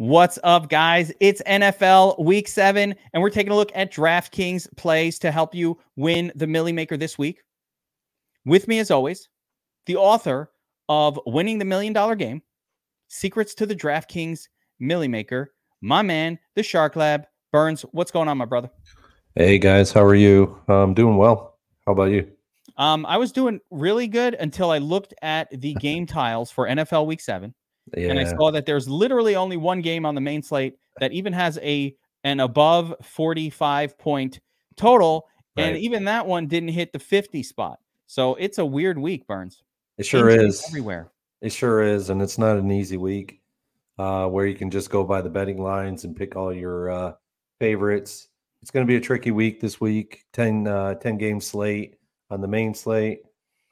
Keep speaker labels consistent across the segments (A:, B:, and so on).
A: What's up, guys? It's NFL week seven, and we're taking a look at DraftKings plays to help you win the Milly Maker this week. With me, as always, the author of Winning the Million Dollar Game Secrets to the DraftKings Milly Maker, my man, the Shark Lab. Burns, what's going on, my brother?
B: Hey, guys. How are you? I'm doing well. How about you?
A: Um, I was doing really good until I looked at the game tiles for NFL week seven. Yeah. And I saw that there's literally only one game on the main slate that even has a an above 45 point total. Right. And even that one didn't hit the 50 spot. So it's a weird week, Burns.
B: It sure is.
A: Everywhere.
B: It sure is. And it's not an easy week uh, where you can just go by the betting lines and pick all your uh, favorites. It's going to be a tricky week this week 10, uh, 10 game slate on the main slate.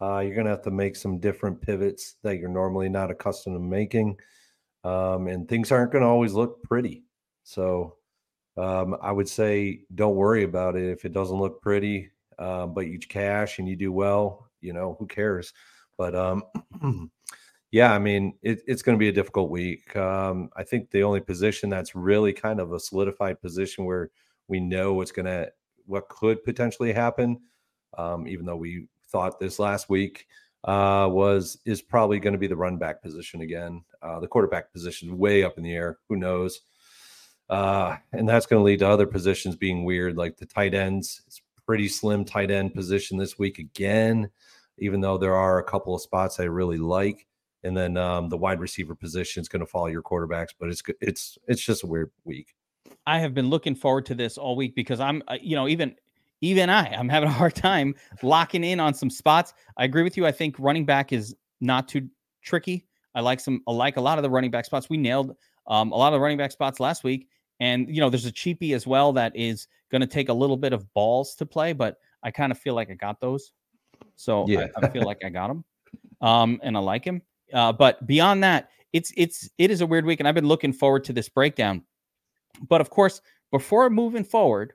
B: Uh, you're going to have to make some different pivots that you're normally not accustomed to making. Um, and things aren't going to always look pretty. So um, I would say don't worry about it if it doesn't look pretty, uh, but you cash and you do well, you know, who cares? But um, yeah, I mean, it, it's going to be a difficult week. Um, I think the only position that's really kind of a solidified position where we know what's going to, what could potentially happen, um, even though we thought this last week uh, was is probably going to be the run back position again. Uh, the quarterback position way up in the air. Who knows? Uh, and that's going to lead to other positions being weird, like the tight ends. It's pretty slim tight end position this week again, even though there are a couple of spots I really like. And then um, the wide receiver position is going to follow your quarterbacks, but it's it's it's just a weird week.
A: I have been looking forward to this all week because I'm, uh, you know, even even I, I'm having a hard time locking in on some spots. I agree with you. I think running back is not too tricky. I like some, I like a lot of the running back spots. We nailed um, a lot of the running back spots last week. And, you know, there's a cheapie as well that is going to take a little bit of balls to play, but I kind of feel like I got those. So yeah. I, I, feel like I got him. Um, and I like him. Uh, but beyond that, it's, it's, it is a weird week. And I've been looking forward to this breakdown. But of course, before moving forward,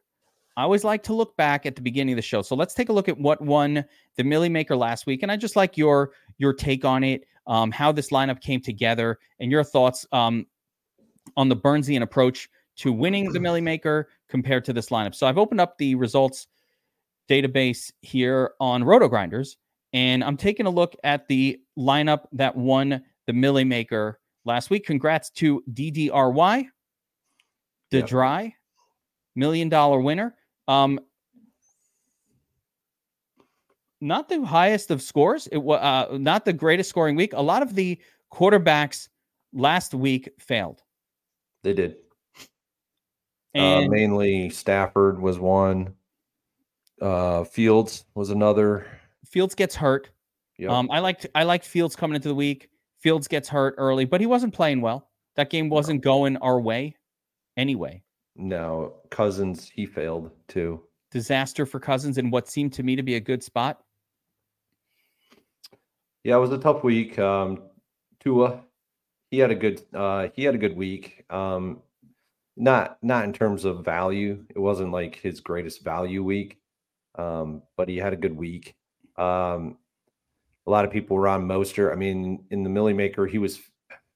A: I always like to look back at the beginning of the show. So let's take a look at what won the Milly Maker last week, and I just like your your take on it, um, how this lineup came together, and your thoughts um, on the Burnsian approach to winning the Milly Maker compared to this lineup. So I've opened up the results database here on Roto Grinders, and I'm taking a look at the lineup that won the Milly Maker last week. Congrats to DDRY, the yep. Dry million dollar winner. Um, not the highest of scores. It was uh, not the greatest scoring week. A lot of the quarterbacks last week failed.
B: They did. Uh, and uh, mainly Stafford was one. Uh, Fields was another.
A: Fields gets hurt. Yep. Um, I liked I liked Fields coming into the week. Fields gets hurt early, but he wasn't playing well. That game wasn't going our way anyway.
B: No, Cousins, he failed too.
A: Disaster for Cousins in what seemed to me to be a good spot.
B: Yeah, it was a tough week. Um, Tua, he had a good uh, he had a good week. Um, not not in terms of value. It wasn't like his greatest value week, um, but he had a good week. Um, a lot of people were on Mostert. I mean, in the Milly Maker, he was,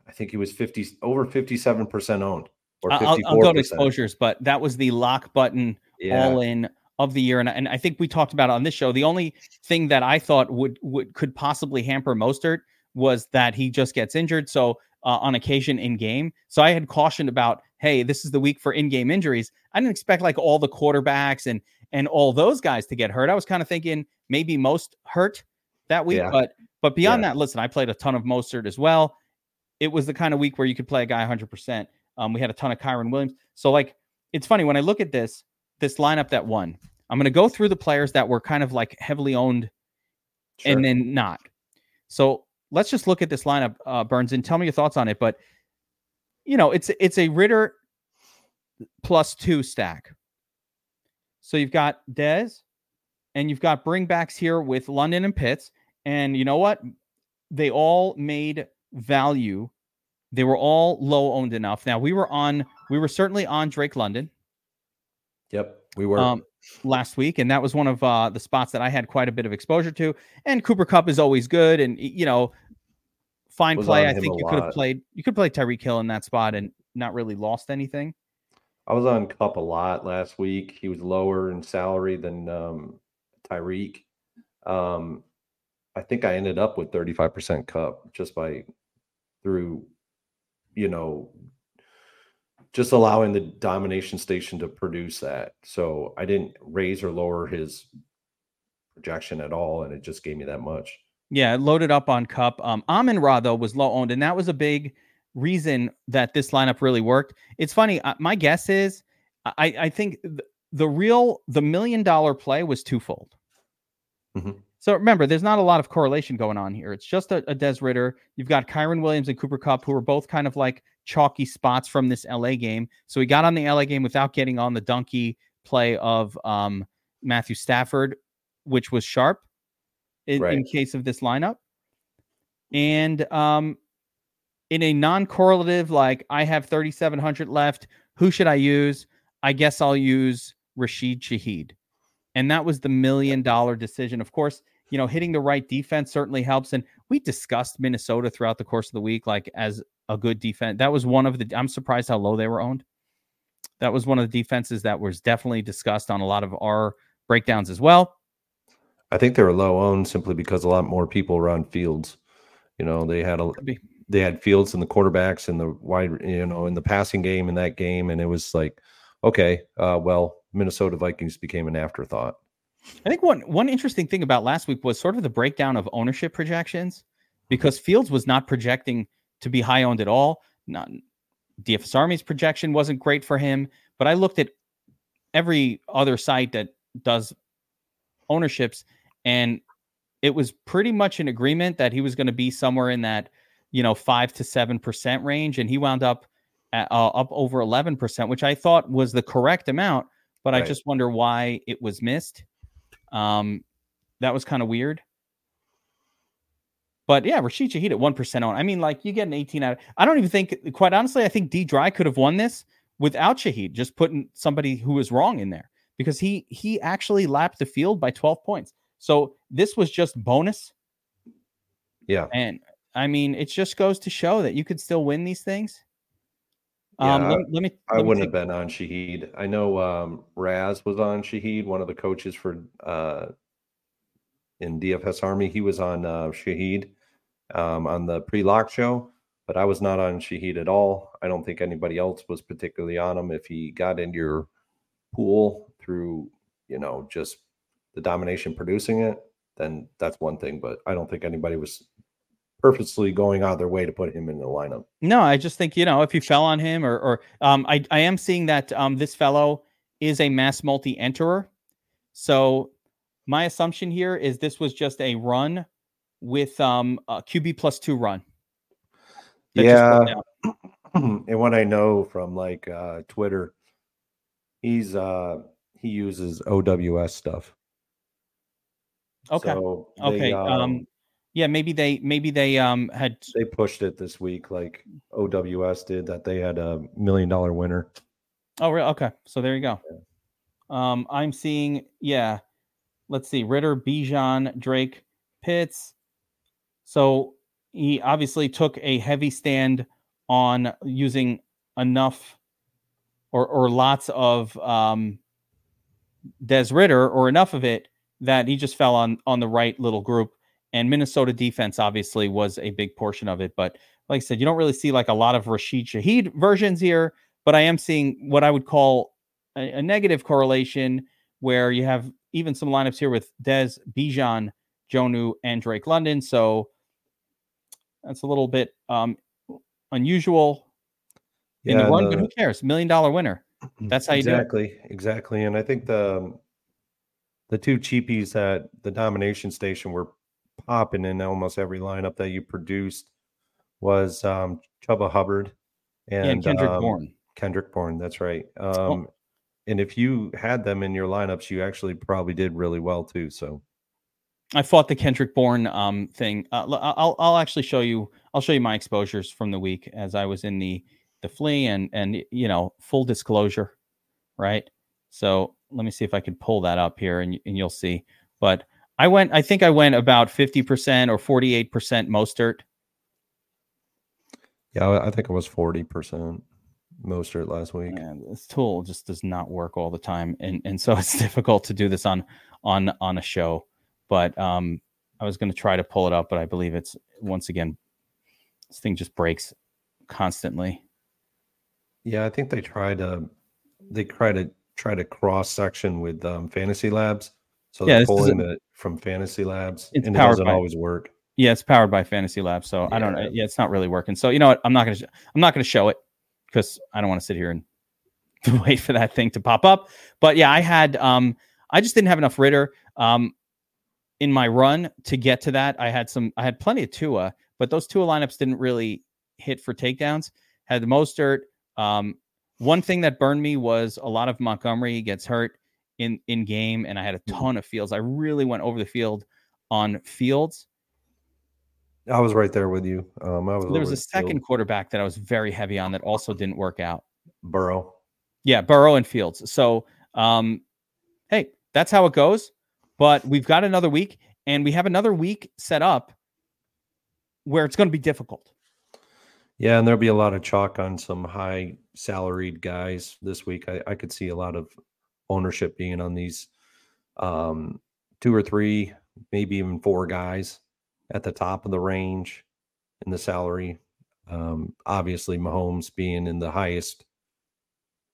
B: I think he was fifty over fifty seven percent owned
A: or I'll, I'll, go to exposures, but that was the lock button yeah. all in of the year, and, and I think we talked about it on this show. The only thing that I thought would would could possibly hamper Mostert was that he just gets injured. So uh, on occasion in game, so I had cautioned about, hey, this is the week for in game injuries. I didn't expect like all the quarterbacks and and all those guys to get hurt. I was kind of thinking maybe most hurt that week, yeah. but but beyond yeah. that, listen, I played a ton of Mostert as well. It was the kind of week where you could play a guy 100. Um, we had a ton of Kyren Williams. So like it's funny when I look at this this lineup that won. I'm going to go through the players that were kind of like heavily owned sure. and then not. So let's just look at this lineup, uh, Burns, and tell me your thoughts on it. But you know, it's it's a Ridder plus two stack. So you've got Dez, and you've got bringbacks here with London and Pitts, and you know what? They all made value they were all low owned enough. Now we were on, we were certainly on Drake London.
B: Yep, we were um,
A: last week, and that was one of uh, the spots that I had quite a bit of exposure to. And Cooper Kupp is always good, and you know, fine was play. I think you could have played, you could play Tyreek Hill in that spot, and not really lost anything.
B: I was on Kupp a lot last week. He was lower in salary than um, Tyreek. Um, I think I ended up with 35% Kupp just by through, you know, just allowing the domination station to produce that. So I didn't raise or lower his projection at all, and it just gave me that much.
A: Yeah, loaded up on Kupp. Um, Amon Ra though was low owned, and that was a big reason that this lineup really worked. It's funny. Uh, my guess is, I I think th- the real the million dollar play was twofold.
B: Mm-hmm.
A: So remember, there's not a lot of correlation going on here. It's just a, a Des Ridder. You've got Kyren Williams and Cooper Kupp, who are both kind of like chalky spots from this LA game. So he got on the LA game without getting on the donkey play of um, Matthew Stafford, which was sharp in,
B: Right.
A: in case of this lineup. And um, in a non-correlative, like I have 3,700 left. Who should I use? I guess I'll use Rashid Shaheed. And that was the million dollar decision. Of course, you know, hitting the right defense certainly helps. And we discussed Minnesota throughout the course of the week, like as a good defense. That was one of the, I'm surprised how low they were owned. That was one of the defenses that was definitely discussed on a lot of our breakdowns as well.
B: I think they were low owned simply because a lot more people were on fields. You know, they had a they had fields and the quarterbacks and the wide, you know, in the passing game in that game, and it was like, okay, uh, well, Minnesota Vikings became an afterthought.
A: I think one one interesting thing about last week was sort of the breakdown of ownership projections because Fields was not projecting to be high owned at all. Not DFS Army's projection wasn't great for him, but I looked at every other site that does ownerships and it was pretty much an agreement that he was going to be somewhere in that, you know, 5 to 7% range and he wound up at, uh, up over 11%, which I thought was the correct amount, but I just wonder why it was missed. Um, that was kind of weird. But yeah, Rashid Shaheed at one percent on. I mean, like you get an eighteen out. Of, I don't even think, quite honestly, I think D Dry could have won this without Shaheed, just putting somebody who was wrong in there because he he actually lapped the field by twelve points. So this was just bonus,
B: Yeah,
A: and I mean, it just goes to show that you could still win these things. Um,
B: Yeah,
A: let, let me.
B: I
A: let me
B: wouldn't have been on Shaheed. I know um, Raz was on Shaheed, one of the coaches for uh, in DFS Army. He was on uh, Shaheed um, on the pre-lock show, but I was not on Shaheed at all. I don't think anybody else was particularly on him. If he got into your pool through, you know, just the domination producing it, then that's one thing. But I don't think anybody was purposely going out of their way to put him in the lineup.
A: No, I just think you know if you fell on him or or um, I I am seeing that um, this fellow is a mass multi enterer, so my assumption here is this was just a run with um a QB plus two run. that just worked
B: Yeah. and what I know from like uh Twitter, he's uh he uses OWS stuff.
A: Okay.
B: So they,
A: okay. Um, yeah, maybe they maybe they um had
B: they pushed it this week like OWS did that they had a million dollar winner.
A: Oh, real okay. So there you go. Um, I'm seeing, yeah. Let's see, Ridder, Bijan, Drake, Pitts. So he obviously took a heavy stand on using enough or or lots of um Des Ridder or enough of it that he just fell on on the right little group. And Minnesota defense obviously was a big portion of it. But like I said, you don't really see like a lot of Rashid Shaheed versions here but I am seeing what I would call a, a negative correlation where you have even some lineups here with Dez, Bijan, Jonnu, and Drake London. So that's a little bit um, unusual in the
B: Yeah,
A: run, but who cares? Million dollar winner. That's how you do it.
B: exactly, exactly. And I think the the two cheapies at the domination station were popping in almost every lineup that you produced was um Chuba Hubbard and,
A: And, Kendrick
B: um,
A: Bourne.
B: Kendrick Bourne, that's right. Um, and if you had them in your lineups, you actually probably did really well too. So
A: I fought the Kendrick Bourne um, thing. Uh, I'll I'll actually show you. I'll show you my exposures from the week as I was in the the flea and and you know full disclosure, right? So let me see if I can pull that up here and and you'll see. But I went. I think I went about fifty percent or forty eight percent Mostert.
B: yeah, I think it was forty percent. Mostert last week.
A: And this tool just does not work all the time, and and so it's difficult to do this on on on a show. But um, I was going to try to pull it up, but I believe it's once again this thing just breaks constantly.
B: Yeah, I think they try to they try to try to cross section with um, Fantasy Labs. So
A: Yeah,
B: they're
A: this is
B: pulling it from Fantasy Labs,
A: It's
B: and it doesn't
A: by-
B: always work.
A: Yeah, it's powered by Fantasy Labs, so I don't know.
B: Yeah.
A: Yeah, it's not really working. So you know what? I'm not gonna sh- I'm not gonna show it because I don't want to sit here and wait for that thing to pop up. But yeah, I had um I just didn't have enough Ridder um in my run to get to that. I had some I had plenty of Tua, but those Tua lineups didn't really hit for takedowns. Had the Mostert. Um, one thing that burned me was a lot of Montgomery gets hurt in in game, and I had a ton of fields. I really went over the field on fields.
B: I was right there with you. Um, I was.
A: There was a
B: the field.
A: second quarterback that I was very heavy on that also didn't work out.
B: Burrow.
A: Yeah, Burrow and Fields. So, um, hey, that's how it goes. But we've got another week, and we have another week set up where it's going to be difficult.
B: Yeah, and there'll be a lot of chalk on some high salaried guys this week. I, I could see a lot of ownership being on these um, two or three, maybe even four guys at the top of the range in the salary. Um, obviously, Mahomes being in the highest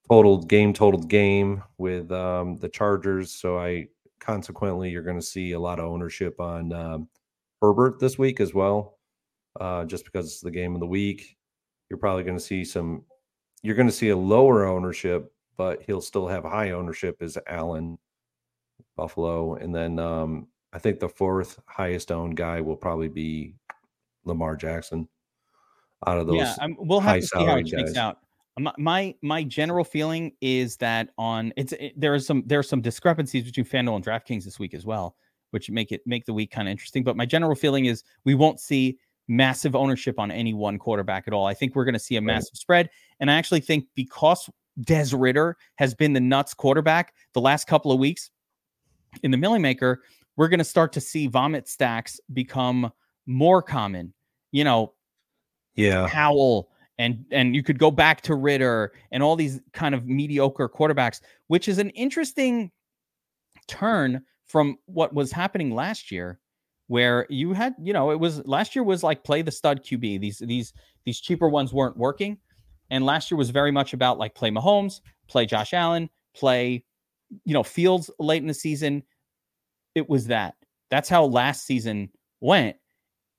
B: totaled game totaled game with um, the Chargers. So I consequently you're going to see a lot of ownership on um, Herbert this week as well uh, just because it's the game of the week. You're probably going to see some. You're going to see a lower ownership, but he'll still have high ownership as Allen, Buffalo, and then um, I think the fourth highest owned guy will probably be Lamar Jackson. Out of those,
A: yeah, I'm, we'll have to see how it shakes out. My, my general feeling is that on it's it, there is some there are some discrepancies between FanDuel and DraftKings this week as well, which make it make the week kind of interesting. But my general feeling is we won't see massive ownership on any one quarterback at all. I think we're going to see a
B: Right.
A: massive spread, and I actually think because Des Ridder has been the nuts quarterback the last couple of weeks in the Milly Maker, we're going to start to see vomit stacks become more common. You know,
B: yeah,
A: Howell and and you could go back to Ridder and all these kind of mediocre quarterbacks, which is an interesting turn from what was happening last year, where you had you know it was last year was like play the stud QB. These these these cheaper ones weren't working, and last year was very much about like play Mahomes, play Josh Allen, play you know Fields late in the season. It was that. That's how last season went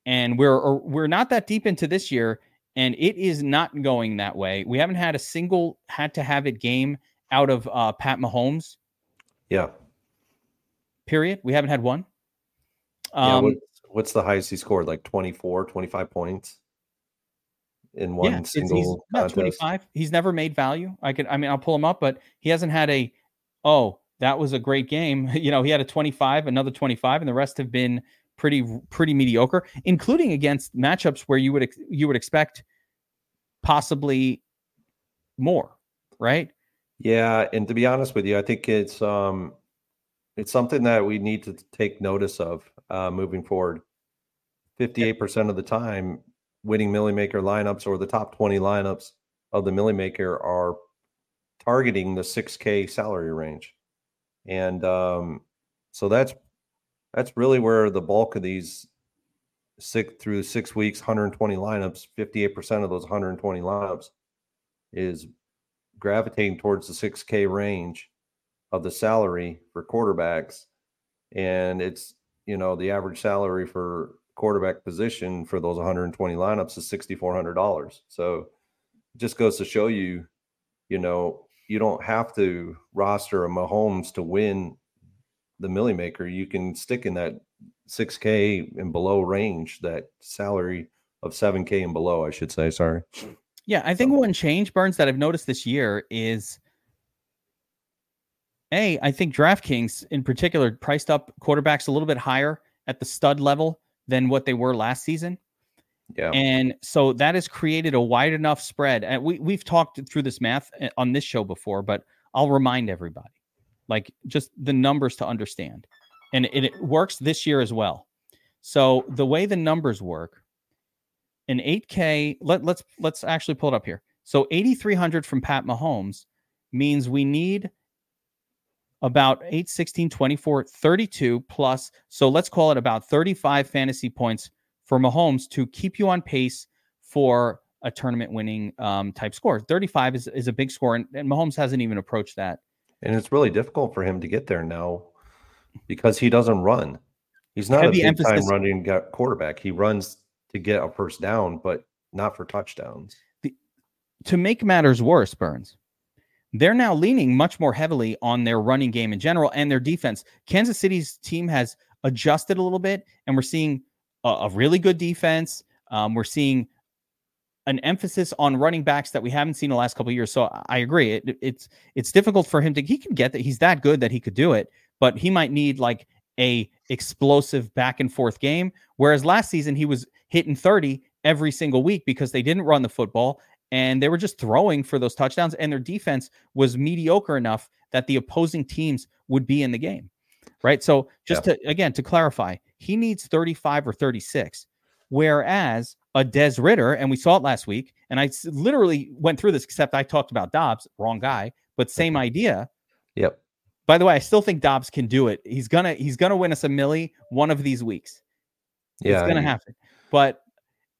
A: and we're we're not that deep into this year and it is not going that way we haven't had a single had to have it game out of uh pat mahomes
B: yeah.
A: period we haven't had one
B: yeah
A: um
B: what, what's the highest he scored? Like 24, 25 points in one
A: yeah,
B: single
A: he's about
B: contest.
A: 25 he's never made value i could i mean i'll pull him up but he hasn't had a oh that was a great game you know he had a 25 another 25 and the rest have been pretty pretty mediocre including against matchups where you would you would expect possibly more right
B: Yeah, and to be honest with you, I think it's um it's something that we need to take notice of uh moving forward. 58% of the time winning Milly Maker lineups or the top 20 lineups of the Milly Maker are targeting the 6k salary range. And um so that's that's really where the bulk of these six through 6 weeks 120 lineups, 58% of those 120 lineups is gravitating towards the 6K range of the salary for quarterbacks. And it's, you know, the average salary for quarterback position for those 120 lineups is $6,400. So it just goes to show you, you know, you don't have to roster a Mahomes to win the Milly Maker. You can stick in that 6K and below range, that salary of 7K and below, I should say. Sorry.
A: Yeah, I think one change, Burns, that I've noticed this year is A, I think DraftKings in particular priced up quarterbacks a little bit higher at the stud level than what they were last season.
B: Yeah.
A: And so that has created a wide enough spread. And we, we've talked through this math uh, on this show before, but I'll remind everybody like just the numbers to understand. And it, it works this year as well. So the way the numbers work, an 8K, let, let's let's actually pull it up here. So 8,300 from Pat Mahomes means we need about 8, 16, 24, 32 plus. So let's call it about 35 fantasy points for Mahomes to keep you on pace for a tournament winning um, type score. 35 is, is a big score, and, and Mahomes hasn't even approached that.
B: And it's really difficult for him to get there now because he doesn't run. He's not Heavy a big time running quarterback. He runs to get a first down, but not for touchdowns. The,
A: to make matters worse, Burns, they're now leaning much more heavily on their running game in general and their defense. Kansas City's team has adjusted a little bit, and we're seeing a, a really good defense. Um, we're seeing an emphasis on running backs that we haven't seen the last couple years. So I agree. It, it's it's difficult for him to. He can get that. He's that good that he could do it, but he might need like a explosive back and forth game. Whereas last season he was hitting 30 every single week because they didn't run the football and they were just throwing for those touchdowns and their defense was mediocre enough that the opposing teams would be in the game right? So just yeah. to again to clarify he needs 35 or 36 whereas a Des Ridder, and we saw it last week and I literally went through this except I talked about Dobbs wrong guy but same mm-hmm. idea.
B: Yep.
A: By the way I still think Dobbs can do it. He's gonna he's gonna win us a milli one of these weeks. Yeah it's gonna happen. But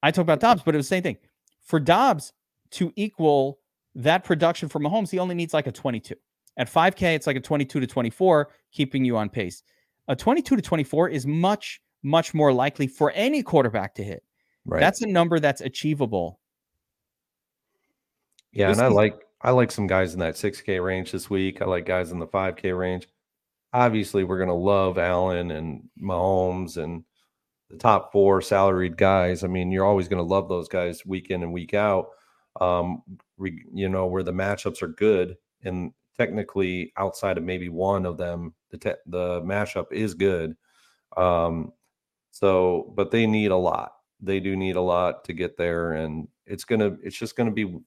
A: I talked about Dobbs but it was the same thing. For Dobbs to equal that production for Mahomes, he only needs like a 22. At 5K, it's like a 22 to 24, keeping you on pace. A 22 to 24 is much, much more likely for any quarterback to hit. Right. That's a number that's achievable.
B: Yeah, this and I like I like some guys in that 6K range this week. I like guys in the 5K range. Obviously, we're gonna love Allen and Mahomes and the top four salaried guys. I mean, you're always gonna love those guys week in and week out um, re, you know, where the matchups are good and technically outside of maybe one of them, the te- the matchup is good. Um, so, but they need a lot. They do need a lot to get there, and it's gonna, it's just gonna be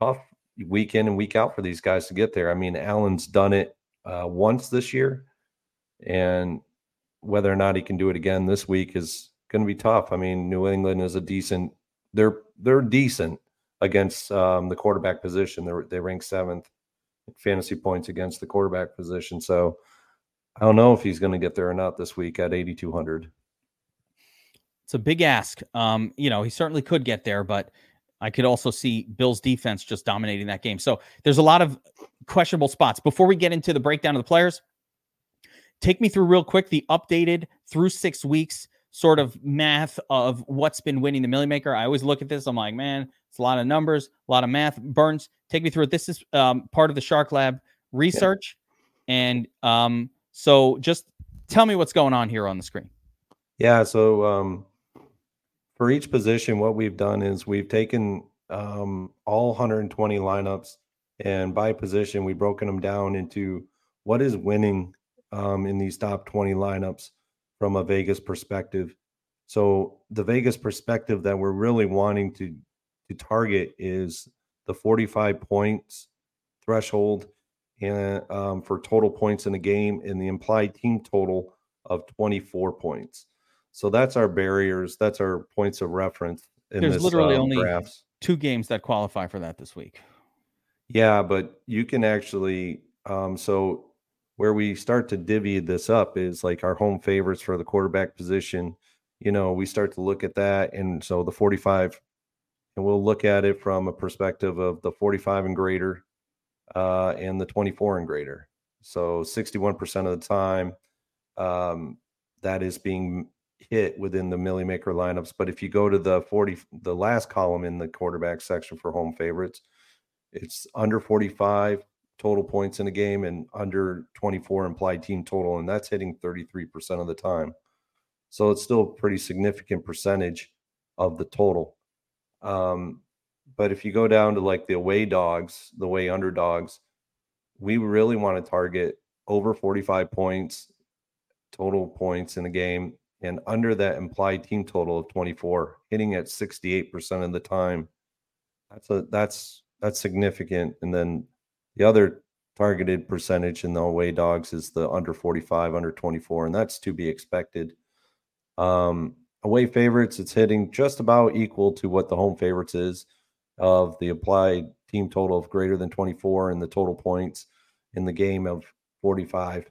B: tough week in and week out for these guys to get there. I mean, Allen's done it uh, once this year, and whether or not he can do it again this week is going to be tough. I mean, New England is a decent. They're they're decent, against um, the quarterback position. They they rank seventh fantasy points against the quarterback position. So I don't know if he's going to get there or not this week at 8,200.
A: It's a big ask. Um, you know, he certainly could get there, but I could also see Bill's defense just dominating that game. So there's a lot of questionable spots. Before we get into the breakdown of the players, take me through real quick the updated through six weeks sort of math of what's been winning the Milly Maker. I always look at this. I'm like, man, it's a lot of numbers, a lot of math. Burns, take me through it. This is um, part of the Shark Lab research. Yeah. And um, so just tell me what's going on here on the screen.
B: Yeah. So um, for each position, what we've done is we've taken um, all 120 lineups and by position, we've broken them down into what is winning um, in these top 20 lineups from a Vegas perspective. So the Vegas perspective that we're really wanting to to target is the 45 points threshold and um, for total points in a game and the implied team total of 24 points. So that's our barriers. That's our points of reference.
A: There's this, literally um, only two games that qualify for that this week.
B: Yeah, but you can actually. Um, so where we start to divvy this up is like our home favorites for the quarterback position. You know, we start to look at that, and so the 45 and we'll look at it from a perspective of the 45 and greater uh, and the 24 and greater. So 61% of the time, um, that is being hit within the Milly Maker lineups. But if you go to the 40, the last column in the quarterback section for home favorites, it's under 45 total points in a game and under 24 implied team total, and that's hitting 33% of the time. So it's still a pretty significant percentage of the total. Um, but if you go down to like the away dogs, the way underdogs, we really want to target over 45 points total points in a game and under that implied team total of 24 hitting at 68% of the time. That's a that's that's significant and then the other targeted percentage in the away dogs is the under 45 under 24 and that's to be expected. Um away favorites, it's hitting just about equal to what the home favorites is. of the applied team total of greater than 24 and the total points in the game of 45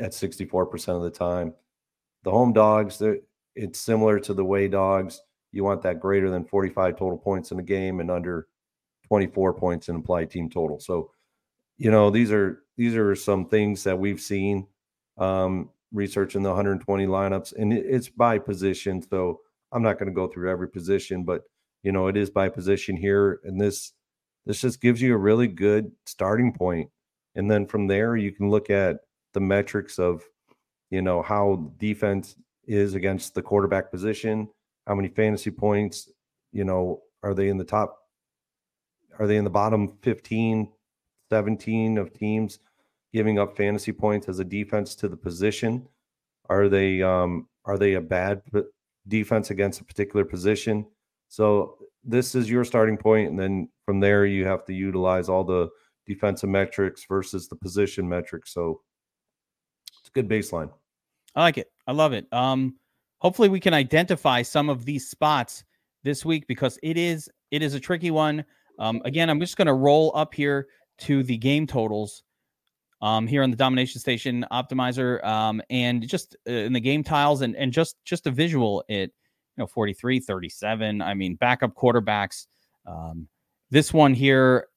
B: at 64% of the time. The home dogs, it's similar to the way dogs. You want that greater than 45 total points in a game and under 24 points in applied team total. So, you know, these are these are some things that we've seen um, researching the 120 lineups, and it's by position. So I'm not going to go through every position, but you know, it is by position here, and this this just gives you a really good starting point. And then from there, you can look at the metrics of, you know, how defense is against the quarterback position, how many fantasy points, you know, are they in the top, are they in the bottom 15, 17 of teams giving up fantasy points as a defense to the position? Are they, um, are they a bad defense against a particular position? So this is your starting point, and then from there you have to utilize all the defensive metrics versus the position metrics. So it's a good baseline.
A: I like it. I love it. Um, hopefully we can identify some of these spots this week because it is it is a tricky one. Um, again, I'm just going to roll up here to the game totals um, here on the domination station optimizer um, and just uh, in the game tiles and and just just a visual it you know 43 37 i mean backup quarterbacks um, this one here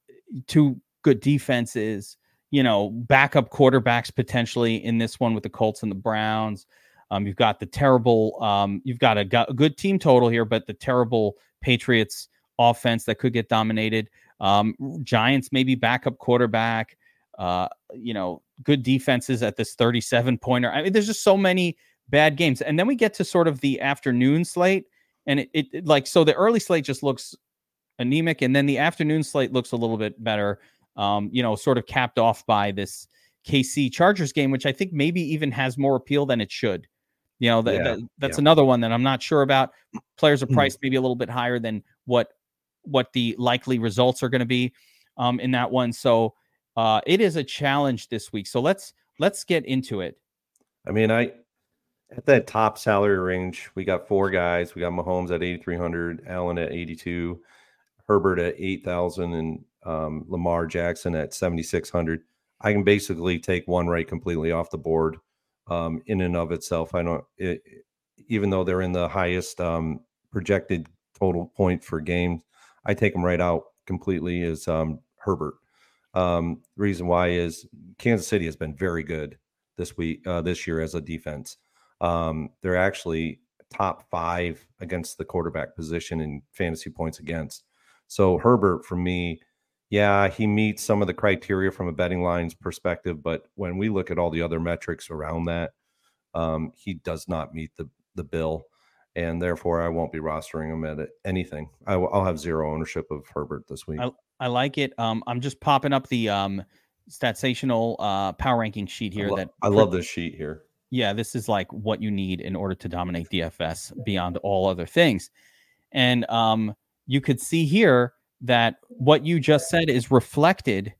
A: two good defenses you know backup quarterbacks potentially in this one with the colts and the browns. Um, you've got the terrible um, you've got a, got a, good team total here but the terrible patriots offense that could get dominated. Um, giants maybe backup quarterback uh, you know good defenses at this 37 pointer i mean there's just so many bad games. And then we get to sort of the afternoon slate, and it, it, it, like so the early slate just looks anemic, and then the afternoon slate looks a little bit better. Um, you know, sort of capped off by this KC Chargers game, which I think maybe even has more appeal than it should. You know, yeah, that, that's yeah. another one that I'm not sure about. Players are hmm. priced maybe a little bit higher than what what the likely results are going to be um, in that one. So uh, it is a challenge this week. So let's let's get into it.
B: I mean, I at that top salary range, we got four guys. We got Mahomes at 8,300, Allen at 82, Herbert at 8,000, and um, Lamar Jackson at 7,600. I can basically take one right completely off the board um, in and of itself. I don't, it, even though they're in the highest um, projected total point for games, I take them right out completely as um, Herbert. Um, reason why is Kansas City has been very good this week, uh, this year as a defense. Um, they're actually top five against the quarterback position in fantasy points against. So Herbert, for me, yeah, he meets some of the criteria from a betting lines perspective, but when we look at all the other metrics around that, um, he does not meet the the bill, and therefore I won't be rostering him at anything. I, will have zero ownership of Herbert this week.
A: I, I like it. Um, I'm just popping up the um, statsational uh, power ranking sheet here.
B: I lo-
A: that
B: I love this sheet here
A: yeah, this is like what you need in order to dominate DFS beyond all other things. And um, you could see here that what you just said is reflected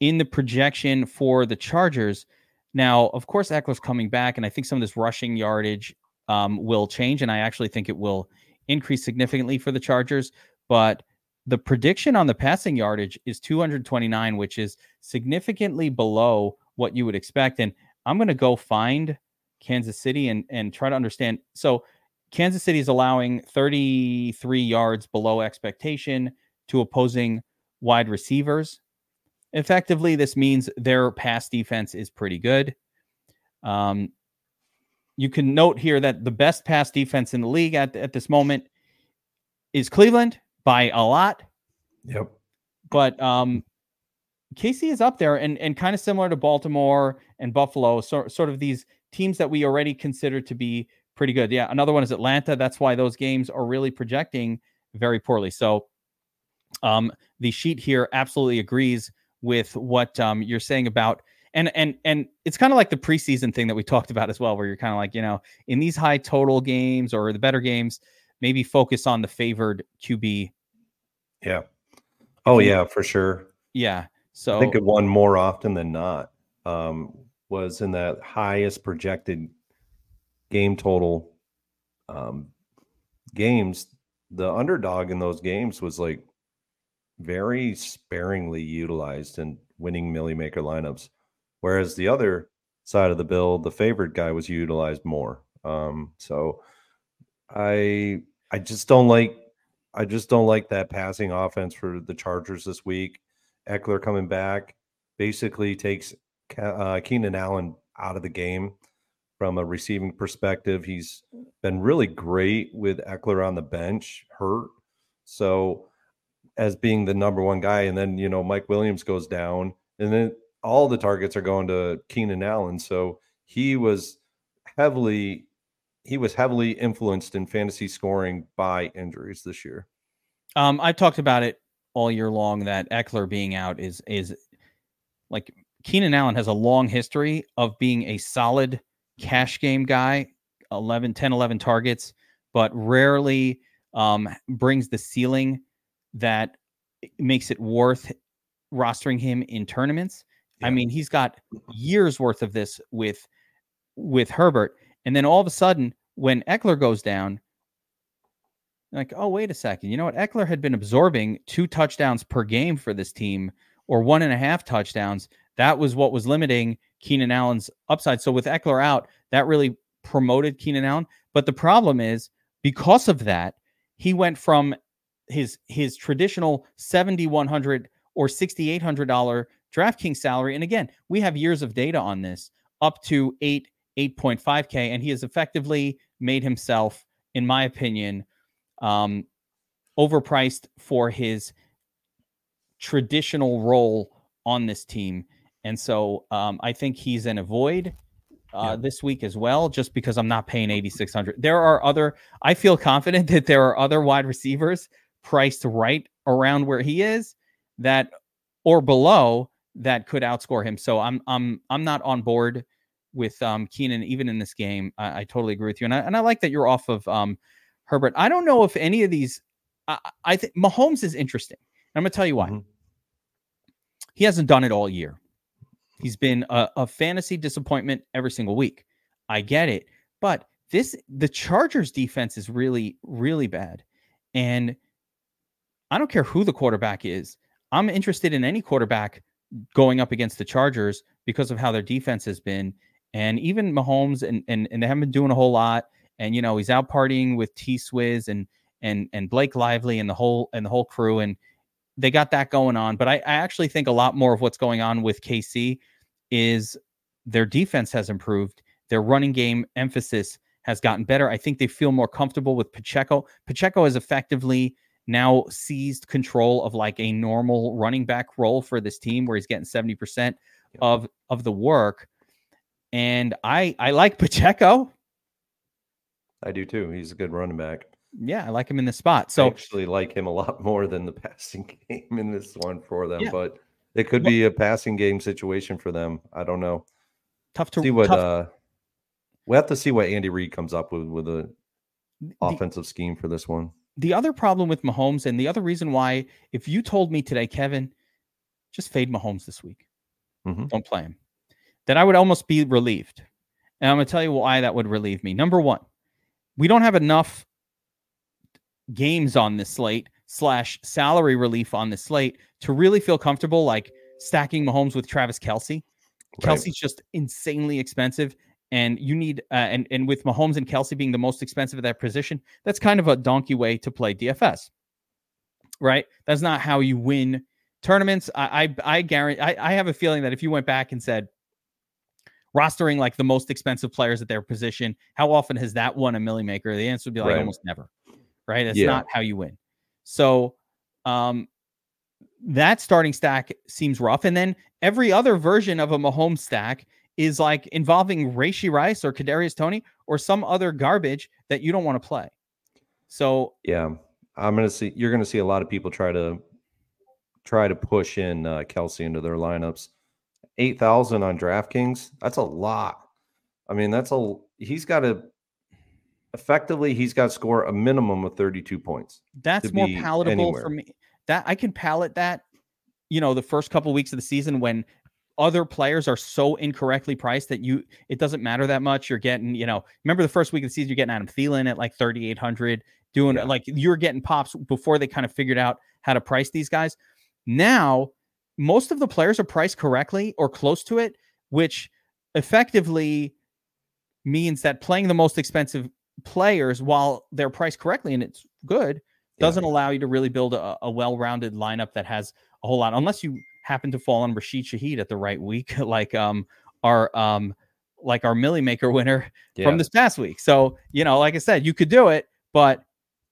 A: in the projection for the Chargers. Now, of course, Ekeler's coming back, and I think some of this rushing yardage um, will change, and I actually think it will increase significantly for the Chargers. But the prediction on the passing yardage is 229, which is significantly below what you would expect. And I'm going to go find Kansas City and and try to understand. So Kansas City is allowing 33 yards below expectation to opposing wide receivers. Effectively, this means their pass defense is pretty good. Um, you can note here that the best pass defense in the league at, at this moment is Cleveland by a lot.
B: Yep.
A: But um, KC is up there and, and kind of similar to Baltimore and Buffalo, so, sort of these teams that we already consider to be pretty good. Yeah, another one is Atlanta. That's why those games are really projecting very poorly. So um, the sheet here absolutely agrees with what um, you're saying about and and and it's kind of like the preseason thing that we talked about as well, where you're kind of like you know in these high total games or the better games, maybe focus on the favored QB.
B: Yeah. Oh yeah, for sure.
A: Yeah. So
B: I think it won more often than not. Um, was in that highest projected game total um, games. The underdog in those games was like very sparingly utilized in winning Milly Maker lineups, whereas the other side of the bill, the favorite guy was utilized more. Um, so I I just don't like I just don't like that passing offense for the Chargers this week. Ekeler coming back basically takes uh, Keenan Allen out of the game from a receiving perspective. He's been really great with Ekeler on the bench, hurt. So as being the number one guy, and then you know Mike Williams goes down, and then all the targets are going to Keenan Allen. So he was heavily he was heavily influenced in fantasy scoring by injuries this year.
A: Um, I've talked about it all year long that Ekeler being out is is like Keenan Allen has a long history of being a solid cash game guy, 11, 10, 11 targets, but rarely um, brings the ceiling that makes it worth rostering him in tournaments. Yeah. I mean, he's got years worth of this with with Herbert, and then all of a sudden, when Ekeler goes down, like, oh wait a second, you know what? Ekeler had been absorbing two touchdowns per game for this team, or one and a half touchdowns. That was what was limiting Keenan Allen's upside. So with Ekeler out, that really promoted Keenan Allen. But the problem is because of that, he went from his his traditional seventy one hundred or sixty eight hundred dollar DraftKings salary, and again, we have years of data on this, up to eight eight point five k, and he has effectively made himself, in my opinion, um, overpriced for his traditional role on this team. And so um, I think he's an avoid uh, yeah. this week as well, just because I'm not paying 8,600. There are other, I feel confident that there are other wide receivers priced right around where he is that or below that could outscore him. So I'm, I'm, I'm not on board with um, Keenan even in this game. I, I totally agree with you. And I, and I like that you're off of um, Herbert. I don't know if any of these, I, I think Mahomes is interesting. I'm going to tell you why. Mm-hmm. He hasn't done it all year. He's been a, a fantasy disappointment every single week. I get it. But this, the Chargers defense is really, really bad. And I don't care who the quarterback is. I'm interested in any quarterback going up against the Chargers because of how their defense has been. And even Mahomes and and, and they haven't been doing a whole lot. And you know, he's out partying with T Swizz and and and Blake Lively and the whole and the whole crew. And they got that going on. But I, I actually think a lot more of what's going on with KC is their defense has improved. Their running game emphasis has gotten better. I think they feel more comfortable with Pacheco. Pacheco has effectively now seized control of like a normal running back role for this team where he's getting 70% of of the work. And I I like Pacheco.
B: I do too. He's a good running back.
A: Yeah, I like him in the spot. So
B: I actually like him a lot more than the passing game in this one for them, yeah. but it could be a passing game situation for them. I don't know.
A: Tough to
B: see what
A: tough.
B: uh we have to see what Andy Reid comes up with with a the, offensive scheme for this one.
A: The other problem with Mahomes, and the other reason why, if you told me today, Kevin, just fade Mahomes this week, mm-hmm. don't play him, then I would almost be relieved. And I'm going to tell you why that would relieve me. Number one, we don't have enough games on this slate slash salary relief on this slate to really feel comfortable like stacking Mahomes with Travis Kelce. Right. Kelce's just insanely expensive. And you need, uh, and, and with Mahomes and Kelsey being the most expensive at that position, that's kind of a donkey way to play DFS, right? That's not how you win tournaments. I, I, I guarantee, I, I have a feeling that if you went back and said, rostering like the most expensive players at their position, how often has that won a milli maker? The answer would be like right. almost never, right? It's yeah. not how you win. So, um, that starting stack seems rough. And then every other version of a Mahomes stack is like involving Rashee Rice or Kadarius Toney or some other garbage that you don't want to play. So
B: yeah, I'm gonna see. You're gonna see a lot of people try to try to push in uh, Kelce into their lineups. Eight thousand on DraftKings. That's a lot. I mean, that's a. He's got to effectively. He's got to score a minimum of 32 points.
A: That's more palatable anywhere. for me that I can palate that, you know, the first couple of weeks of the season when other players are so incorrectly priced that you it doesn't matter that much. You're getting, you know, remember the first week of the season, you're getting Adam Thielen at like 3,800, doing yeah. like you're getting pops before they kind of figured out how to price these guys. Now, most of the players are priced correctly or close to it, which effectively means that playing the most expensive players while they're priced correctly and it's good doesn't yeah. allow you to really build a, a well-rounded lineup that has a whole lot unless you happen to fall on Rashid Shaheed at the right week, like um our um like our Milly Maker winner yeah. from this past week. So you know, like I said, you could do it, but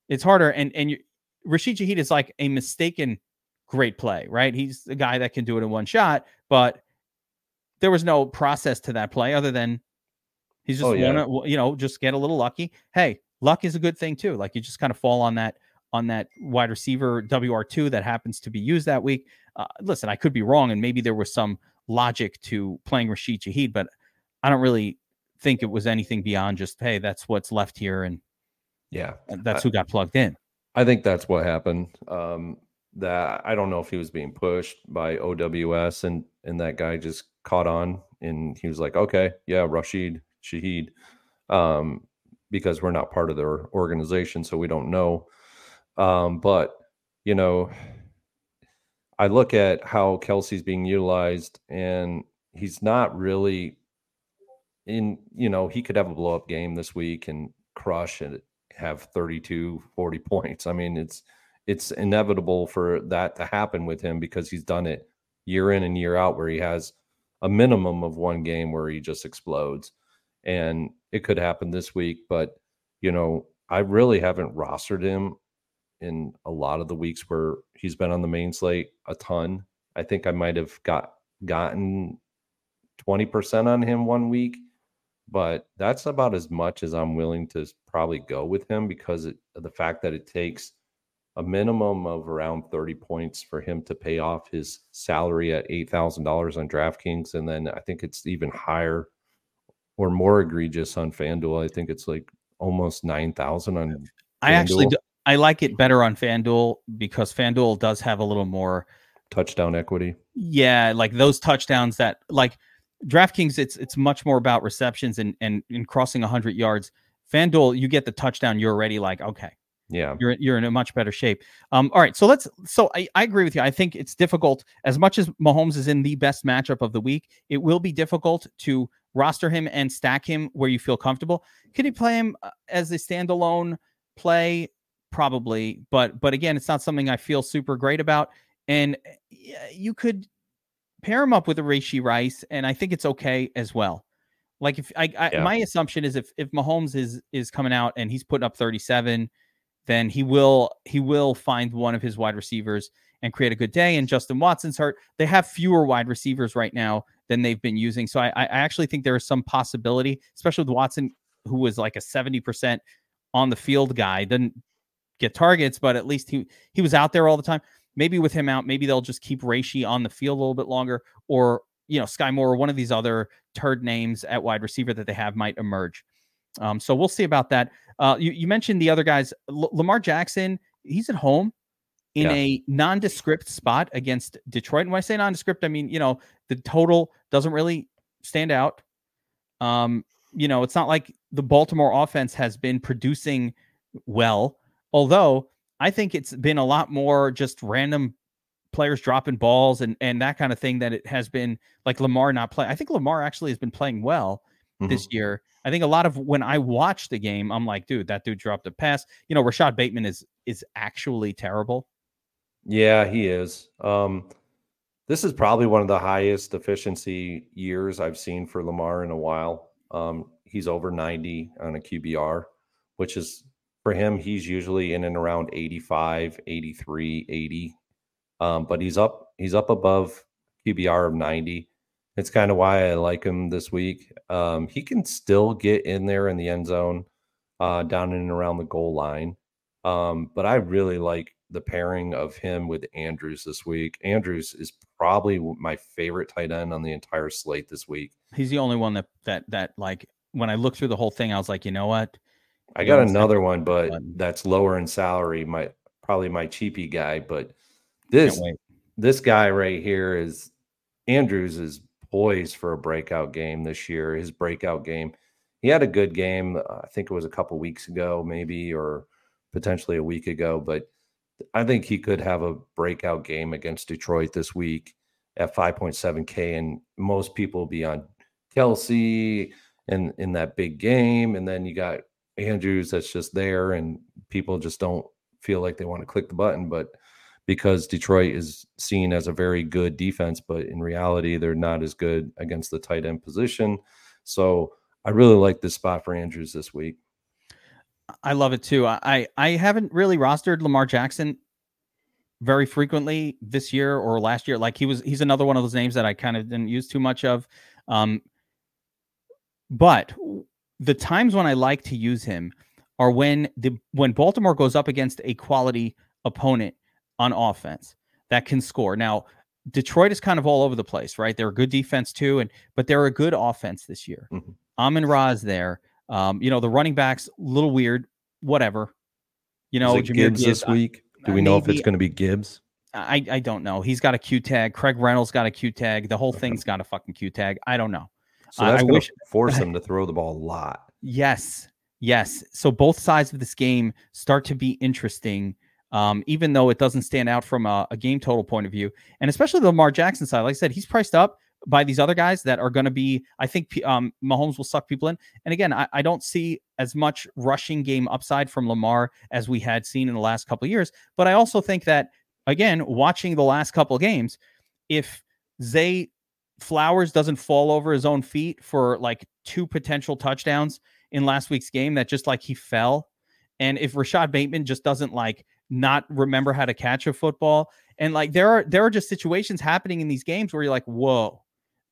A: it's harder. And and you, Rashid Shaheed is like a mistaken great play, right? He's the guy that can do it in one shot, but there was no process to that play other than he's just oh, yeah. wanna, you know, just get a little lucky. Hey, luck is a good thing too. Like you just kind of fall on that on that wide receiver WR2 that happens to be used that week. Uh, listen, I could be wrong, and maybe there was some logic to playing Rashid Shaheed, but I don't really think it was anything beyond just, hey, that's what's left here. And
B: yeah,
A: that's I, who got plugged in.
B: I think that's what happened. Um, that I don't know if he was being pushed by OWS and and that guy just caught on and he was like, okay, yeah, Rashid Shaheed, um, because we're not part of their organization, so we don't know. Um, but you know, I look at how Kelce's being utilized, and he's not really in. You know, he could have a blow up game this week and crush and have 32, 40 points. I mean, it's it's inevitable for that to happen with him because he's done it year in and year out where he has a minimum of one game where he just explodes. And it could happen this week, but you know, I really haven't rostered him in a lot of the weeks where he's been on the main slate a ton. I think I might have got gotten 20% on him one week, but that's about as much as I'm willing to probably go with him because of the fact that it takes a minimum of around 30 points for him to pay off his salary at $8,000 on DraftKings. And then I think it's even higher or more egregious on FanDuel. I think it's like almost 9,000 on. FanDuel.
A: I actually, do, I like it better on FanDuel because FanDuel does have a little more
B: touchdown equity.
A: Yeah, like those touchdowns that like DraftKings, it's it's much more about receptions and and, and crossing 100 yards. FanDuel, you get the touchdown, you're already like, okay,
B: yeah,
A: you're you're in a much better shape. Um, all right, so let's. So I, I agree with you. I think it's difficult as much as Mahomes is in the best matchup of the week. It will be difficult to roster him and stack him where you feel comfortable. Can you play him uh, as a standalone play? probably, but but again, it's not something I feel super great about. And you could pair him up with a Rice, and I think it's okay as well. Like if I, I yeah. my assumption is if if Mahomes is is coming out and he's putting up 37, then he will he will find one of his wide receivers and create a good day. And Justin Watson's hurt. They have fewer wide receivers right now than they've been using. So I, I actually think there is some possibility, especially with Watson, who was like a 70% on the field guy, didn't get targets, but at least he he was out there all the time. Maybe with him out, maybe they'll just keep Rashee on the field a little bit longer, or you know, Skyy Moore or one of these other turd names at wide receiver that they have might emerge. Um, so we'll see about that. Uh, you, you mentioned the other guys, L- Lamar Jackson. He's at home in yeah. a nondescript spot against Detroit. And when I say nondescript, I mean you know the total doesn't really stand out. Um, you know, it's not like the Baltimore offense has been producing well. Although I think it's been a lot more just random players dropping balls and and that kind of thing that it has been like Lamar not playing. I think Lamar actually has been playing well mm-hmm. this year. I think a lot of when I watch the game, I'm like, dude, that dude dropped a pass. You know, Rashod Bateman is is actually terrible.
B: Yeah, he is. Um this is probably one of the highest efficiency years I've seen for Lamar in a while. Um, he's over 90 on a QBR, which is for him, he's usually in and around 85, 83, 80. Um, but he's up, he's up above QBR of 90. It's kind of why I like him this week. Um, he can still get in there in the end zone, uh, down in and around the goal line. Um, but I really like the pairing of him with Andrews this week. Andrews is probably my favorite tight end on the entire slate this week.
A: He's the only one that that that like when I looked through the whole thing, I was like, you know what?
B: I got another one, but that's lower in salary. My probably my cheapy guy, but this this guy right here is Andrews is poised for a breakout game this year. His breakout game. He had a good game. Uh, I think it was a couple weeks ago, maybe, or potentially a week ago. But I think he could have a breakout game against Detroit this week at 5.7K, and most people will be on Kelce and in that big game, and then you got Andrews that's just there, and people just don't feel like they want to click the button, but because Detroit is seen as a very good defense, but in reality, they're not as good against the tight end position. So I really like this spot for Andrews this week.
A: I love it too. I I haven't really rostered Lamar Jackson very frequently this year or last year. Like he was, he's another one of those names that I kind of didn't use too much of. Um, but the times when I like to use him are when the when Baltimore goes up against a quality opponent on offense that can score. Now, Detroit is kind of all over the place, right? They're a good defense too, and but they're a good offense this year. Mm-hmm. Amon Ra is there. Um, you know, the running backs, a little weird, whatever. You know,
B: Gibbs, this week. Do we know if it's going to be Gibbs?
A: I, I don't know. He's got a Q tag. Craig Reynolds got a Q tag. The whole thing's got a fucking Q tag. I don't know.
B: So that's I wish force him to throw the ball a lot.
A: Yes, yes. So both sides of this game start to be interesting, um, even though it doesn't stand out from a, a, game total point of view, and especially the Lamar Jackson side. Like I said, he's priced up by these other guys that are going to be. I think um, Mahomes will suck people in. And again, I, I, don't see as much rushing game upside from Lamar as we had seen in the last couple years. But I also think that again, watching the last couple games, if Zay Flowers doesn't fall over his own feet for like two potential touchdowns in last week's game, that just like he fell. And if Rashod Bateman just doesn't like not remember how to catch a football, and like there are there are just situations happening in these games where you're like, whoa,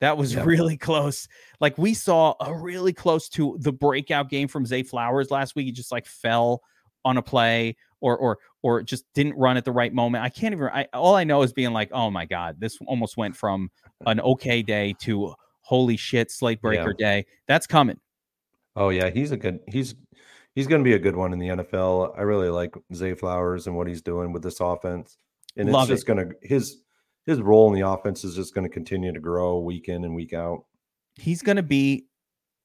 A: that was really close. Like we saw a really close to the breakout game from Zay Flowers last week. He just like fell on a play or or or just didn't run at the right moment. I can't even. I, all I know is being like, oh my god, this almost went from an okay day to holy shit, slate breaker yeah. day. That's coming.
B: Oh yeah, he's a good. He's he's going to be a good one in the NFL. I really like Zay Flowers and what he's doing with this offense, and Love it's just going to his his role in the offense is just going to continue to grow week in and week out.
A: He's going to be.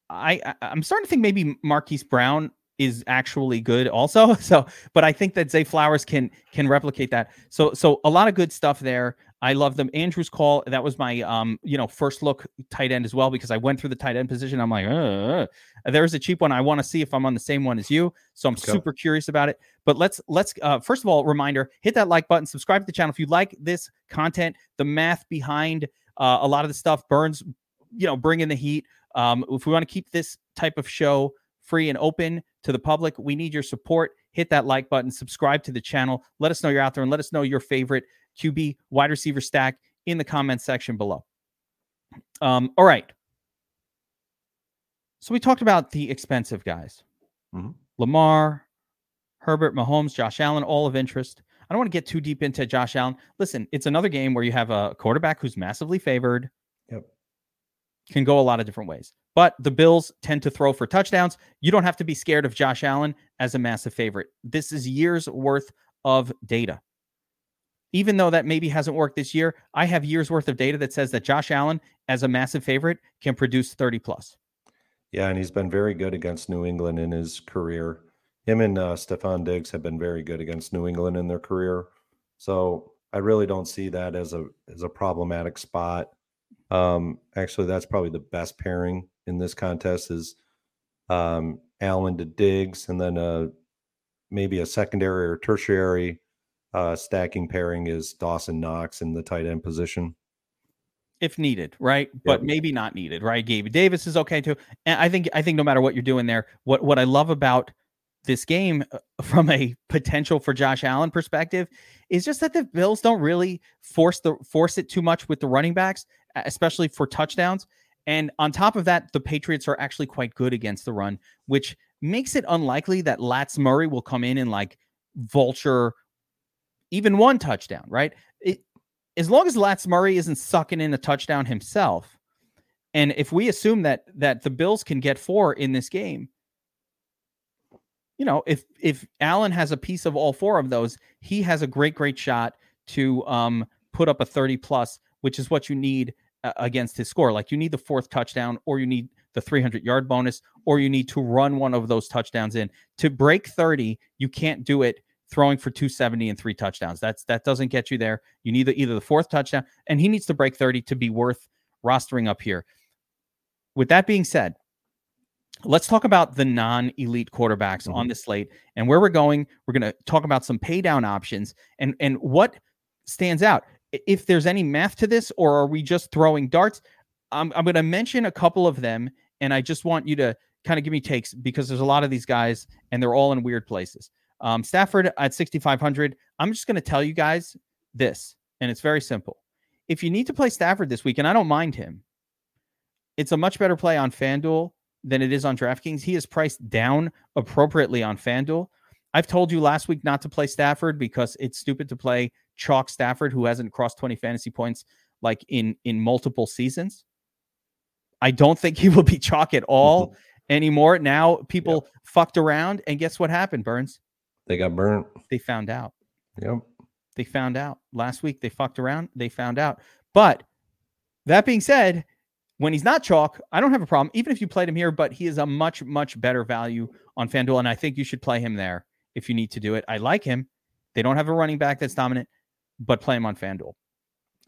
A: I I'm starting to think maybe Marquise Brown is actually good also. So, but I think that Zay Flowers can can replicate that. So, so a lot of good stuff there. I love them. Andrew's call. That was my um, you know, first look tight end as well because I went through the tight end position. I'm like, uh, there's a cheap one. I want to see if I'm on the same one as you. So I'm super curious about it. But let's let's uh, first of all, reminder: hit that like button, subscribe to the channel if you like this content. The math behind uh, a lot of the stuff, Burns, you know, bring in the heat. Um, if we want to keep this type of show free and open to the public. We need your support. Hit that like button, subscribe to the channel. Let us know you're out there and let us know your favorite QB wide receiver stack in the comments section below. Um, all right. So we talked about the expensive guys mm-hmm. Lamar, Herbert, Mahomes, Josh Allen, all of interest. I don't want to get too deep into Josh Allen. Listen, it's another game where you have a quarterback who's massively favored. Can go a lot of different ways. But the Bills tend to throw for touchdowns. You don't have to be scared of Josh Allen as a massive favorite. This is years worth of data. Even though that maybe hasn't worked this year, I have years worth of data that says that Josh Allen, as a massive favorite, can produce 30 plus.
B: Yeah, and he's been very good against New England in his career. Him and uh, Stefon Diggs have been very good against New England in their career. So I really don't see that as a as a problematic spot. Um, actually, that's probably the best pairing in this contest is um, Allen to Diggs, and then uh, maybe a secondary or tertiary uh, stacking pairing is Dawson Knox in the tight end position.
A: If needed, right? Yep. But maybe not needed, right? Gabe Davis is okay too. And I think I think no matter what you're doing there, what what I love about this game uh, from a potential for Josh Allen perspective is just that the Bills don't really force the force it too much with the running backs, especially for touchdowns. And on top of that, the Patriots are actually quite good against the run, which makes it unlikely that Lats Murray will come in and like vulture even one touchdown, right? It, as long as Lats Murray isn't sucking in a touchdown himself, and if we assume that that the Bills can get four in this game, you know, if if Allen has a piece of all four of those, he has a great great shot to um put up a 30 plus, which is what you need against his score. Like you need the fourth touchdown, or you need the 300 yard bonus, or you need to run one of those touchdowns in. To break 30, you can't do it throwing for 270 and three touchdowns. That's that doesn't get you there. You need the, either the fourth touchdown, and he needs to break 30 to be worth rostering up here. With that being said, let's talk about the non-elite quarterbacks mm-hmm. on the slate and where we're going. We're going to talk about some pay down options and and what stands out. If there's any math to this, or are we just throwing darts? I'm, I'm going to mention a couple of them, and I just want you to kind of give me takes because there's a lot of these guys, and they're all in weird places. Um, Stafford at 6,500. I'm just going to tell you guys this, and it's very simple. If you need to play Stafford this week, and I don't mind him, it's a much better play on FanDuel than it is on DraftKings. He is priced down appropriately on FanDuel. I've told you last week not to play Stafford because it's stupid to play chalk Stafford who hasn't crossed 20 fantasy points like in in multiple seasons. I don't think he will be chalk at all mm-hmm. anymore. Now people yep. fucked around and guess what happened, Burns?
B: They got burnt.
A: They found out.
B: Yep.
A: They found out. Last week they fucked around, they found out. But that being said, when he's not chalk, I don't have a problem, even if you played him here, but he is a much, much better value on FanDuel. And I think you should play him there if you need to do it. I like him. They don't have a running back that's dominant, but play him on FanDuel.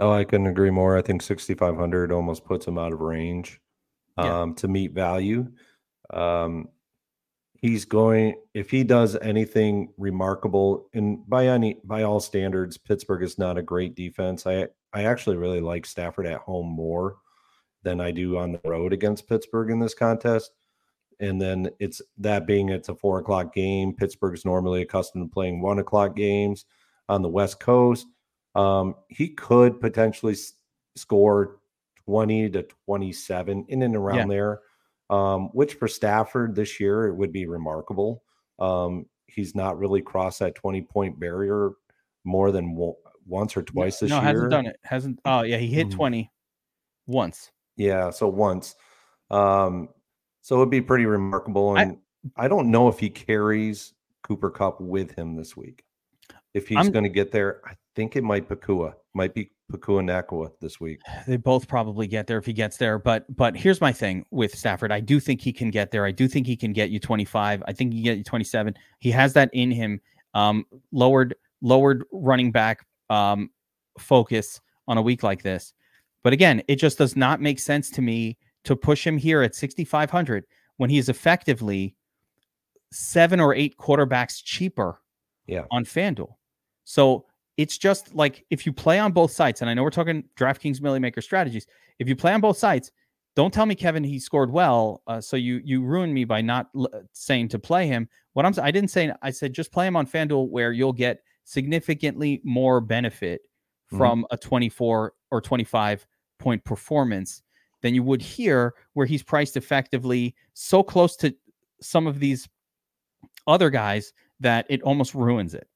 B: Oh, I couldn't agree more. I think 6,500 almost puts him out of range um, yeah. to meet value. Um, he's going, if he does anything remarkable, and by any by all standards, Pittsburgh is not a great defense. I I actually really like Stafford at home more than I do on the road against Pittsburgh in this contest. And then it's that being it's a four o'clock game. Pittsburgh's normally accustomed to playing one o'clock games on the West Coast. Um, he could potentially s- score 20 to 27 in and around yeah. there, um, which for Stafford this year, it would be remarkable. Um, he's not really crossed that 20 point barrier more than w- once or twice this
A: no,
B: year.
A: No, hasn't done it. Hasn't. Oh, yeah. He hit mm-hmm. 20 once.
B: Yeah, so once. Um, so it'd be pretty remarkable. And I, I don't know if he carries Cooper Kupp with him this week. If he's going to get there, I think it might Nacua. Might be Puka Nacua this week.
A: They both probably get there if he gets there. But but here's my thing with Stafford. I do think he can get there. I do think he can get you 25. I think he can get you 27. He has that in him. Um, lowered lowered running back um, focus on a week like this. But again, it just does not make sense to me to push him here at 6,500 when he is effectively seven or eight quarterbacks cheaper
B: yeah.
A: on FanDuel. So it's just like if you play on both sites, and I know we're talking DraftKings Milly Maker strategies. If you play on both sites, don't tell me Kevin he scored well. Uh, so you you ruined me by not l- saying to play him. What I'm I didn't say I said just play him on FanDuel where you'll get significantly more benefit mm-hmm. from a 24 or 25 point performance than you would here, where he's priced effectively so close to some of these other guys that it almost ruins it.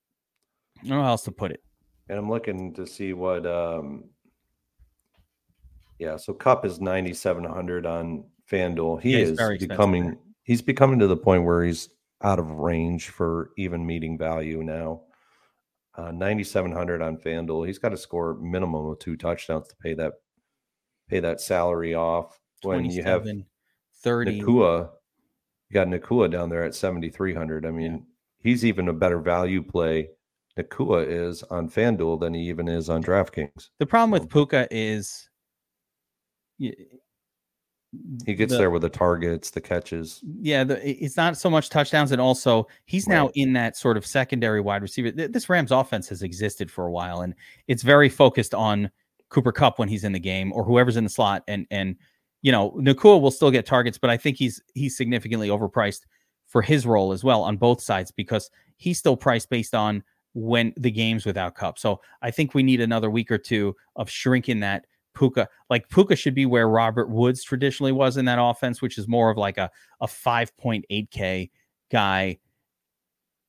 A: I don't know how else to put it.
B: And I'm looking to see what um yeah, so Kupp is 9700 on FanDuel. He yeah, is becoming he's becoming to the point where he's out of range for even meeting value now. Uh, 9700 on FanDuel. He's got to score minimum of two touchdowns to pay that pay that salary off when you have
A: 30
B: Nacua. You got Nacua down there at 7,300. I mean, yeah. he's even a better value play. Nacua is on FanDuel than he even is on DraftKings.
A: The problem with Puka is
B: he gets the, there with the targets, the catches.
A: Yeah, the, it's not so much touchdowns, and also he's right. now in that sort of secondary wide receiver. This Rams offense has existed for a while, and it's very focused on Cooper Kupp when he's in the game or whoever's in the slot. And and you know, Nacua will still get targets, but I think he's he's significantly overpriced for his role as well on both sides because he's still priced based on when the game's without Kupp. So I think we need another week or two of shrinking that Puka. Like Puka should be where Robert Woods traditionally was in that offense, which is more of like a a 5.8k guy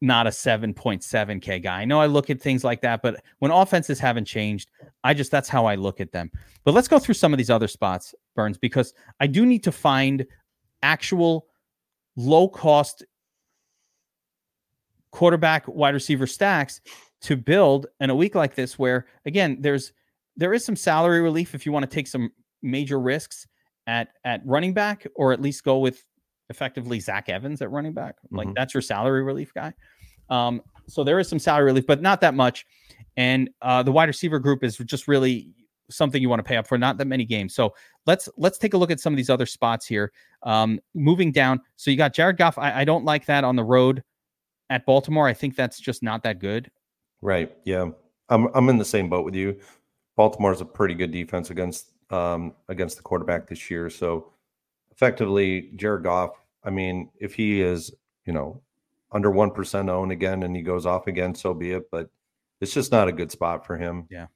A: not a 7.7K guy. I know I look at things like that, but when offenses haven't changed, I just that's how I look at them. But let's go through some of these other spots, Burns, because I do need to find actual low cost quarterback wide receiver stacks to build in a week like this where again there's there is some salary relief if you want to take some major risks at at running back or at least go with effectively Zach Evans at running back. Like mm-hmm. that's your salary relief guy. Um, so there is some salary relief, but not that much. And uh, the wide receiver group is just really something you want to pay up for. Not that many games. So let's let's take a look at some of these other spots here. Um, moving down, so you got Jared Goff. I, I don't like that on the road at Baltimore. I think that's just not that good.
B: Right. Yeah. I'm I'm in the same boat with you. Baltimore's a pretty good defense against um, against the quarterback this year. So effectively, Jared Goff. I mean, if he is you know under one percent owned again and he goes off again, so be it. But it's just not a good spot for him.
A: Yeah.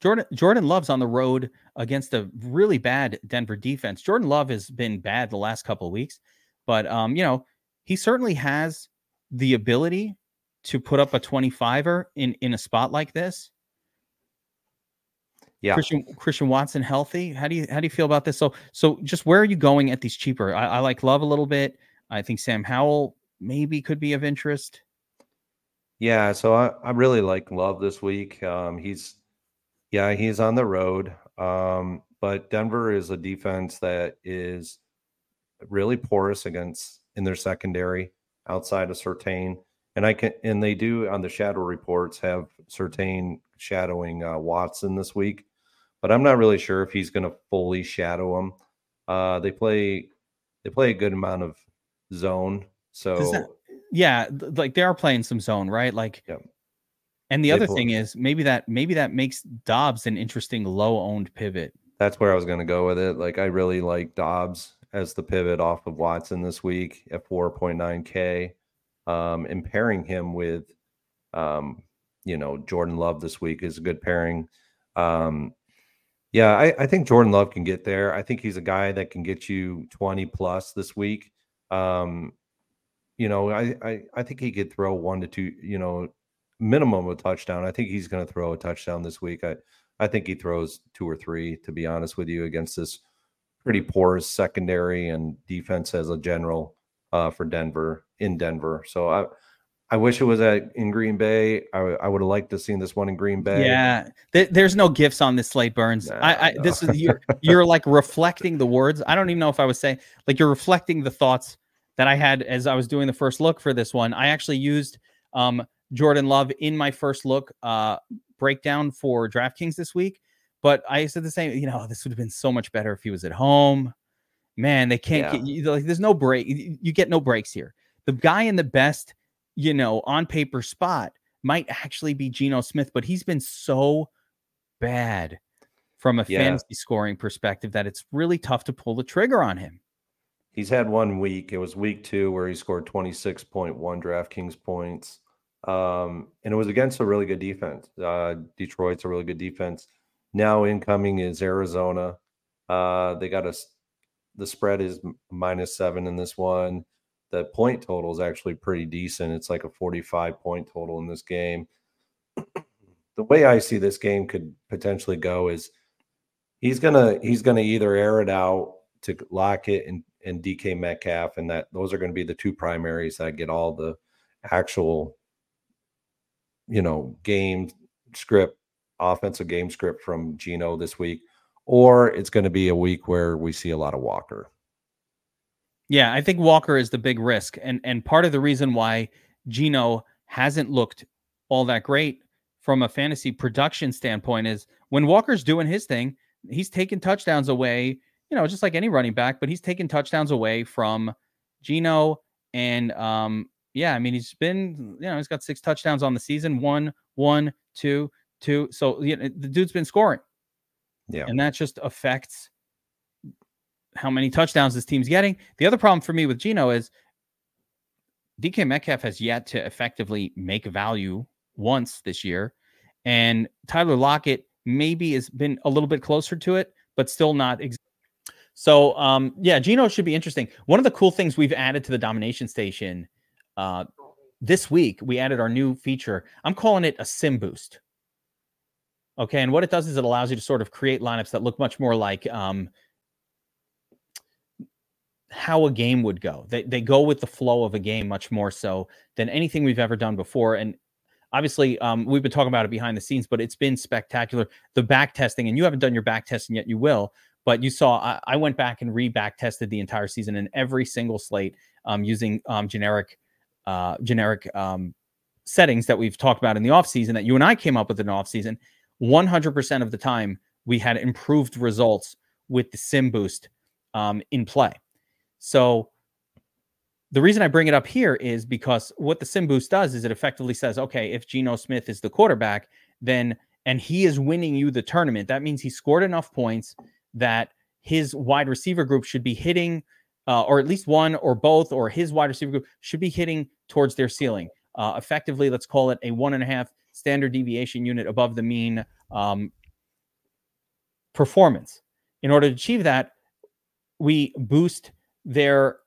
A: Jordan Jordan Love's on the road against a really bad Denver defense. Jordan Love has been bad the last couple of weeks, but um, you know, he certainly has the ability to put up a 25er in in a spot like this.
B: Yeah.
A: Christian Christian Watson healthy. How do you how do you feel about this? So so just where are you going at these cheaper? I, I like Love a little bit. I think Sam Howell maybe could be of interest.
B: Yeah, so I, I really like Love this week. Um, he's yeah, he's on the road. Um, but Denver is a defense that is really porous against in their secondary outside of Surtain. And I can and they do on the shadow reports have Surtain shadowing uh, Watson this week, but I'm not really sure if he's going to fully shadow him. Uh, they play they play a good amount of zone, so
A: that, yeah, like they are playing some zone, right? Like,
B: yeah.
A: and the they other thing is maybe that maybe that makes Dobbs an interesting low owned pivot.
B: That's where I was going to go with it. Like I really like Dobbs as the pivot off of Watson this week at 4.9K. Um, and pairing him with, um, you know, Jordan Love this week is a good pairing. Um, yeah, I, I, think Jordan Love can get there. I think he's a guy that can get you 20 plus this week. Um, you know, I, I, I think he could throw one to two, you know, minimum a touchdown. I think he's going to throw a touchdown this week. I, I think he throws two or three, to be honest with you, against this pretty porous secondary and defense as a general uh, for Denver in Denver. So I I wish it was at in Green Bay. I, I would have liked to seen this one in Green Bay.
A: Yeah, Th- there's no gifts on this slate, Burns. Nah, I, I no. this is you're you're like reflecting the words. I don't even know if I was saying like you're reflecting the thoughts that I had as I was doing the first look for this one. I actually used um, Jordan Love in my first look uh, breakdown for DraftKings this week. But I said the same, you know, this would have been so much better if he was at home. Man, they can't yeah. get you, like there's no break. You get no breaks here. The guy in the best, you know, on paper spot might actually be Geno Smith, but he's been so bad from a yeah. fantasy scoring perspective that it's really tough to pull the trigger on him.
B: He's had one week. It was week two where he scored 26.1 DraftKings points. Um, and it was against a really good defense. Uh, Detroit's a really good defense. Now incoming is Arizona. Uh, they got a the spread is minus seven in this one. The point total is actually pretty decent. It's like a 45 point total in this game. the way I see this game could potentially go is he's gonna he's gonna either air it out to Lockett and, and DK Metcalf, and that those are going to be the two primaries that get all the actual you know game script offensive game script from Geno this week, or it's going to be a week where we see a lot of Walker.
A: Yeah, I think Walker is the big risk, and and part of the reason why Geno hasn't looked all that great from a fantasy production standpoint is when Walker's doing his thing, he's taking touchdowns away. You know, just like any running back, but he's taking touchdowns away from Geno and um yeah, I mean he's been you know he's got six touchdowns on the season, one, one, two, two. So you know, the dude's been scoring.
B: Yeah.
A: And that just affects how many touchdowns this team's getting. The other problem for me with Geno is DK Metcalf has yet to effectively make value once this year. And Tyler Lockett maybe has been a little bit closer to it, but still not. Ex- so, um, yeah, Geno should be interesting. One of the cool things we've added to the domination station uh, this week, we added our new feature. I'm calling it a sim boost. Okay. And what it does is it allows you to sort of create lineups that look much more like um, how a game would go. They, they go with the flow of a game much more so than anything we've ever done before. And obviously, um, we've been talking about it behind the scenes, but it's been spectacular. The back testing, and you haven't done your back testing yet, you will. But you saw, I, I went back and re back tested the entire season in every single slate um, using um, generic, uh, generic um, settings that we've talked about in the offseason that you and I came up with in the offseason, 100% of the time we had improved results with the sim boost um, in play. So the reason I bring it up here is because what the sim boost does is it effectively says, okay, if Geno Smith is the quarterback, then and he is winning you the tournament, that means he scored enough points that his wide receiver group should be hitting, uh, or at least one or both, or his wide receiver group should be hitting towards their ceiling. Uh, effectively, let's call it a one and a half standard deviation unit above the mean um, performance. In order to achieve that, we boost their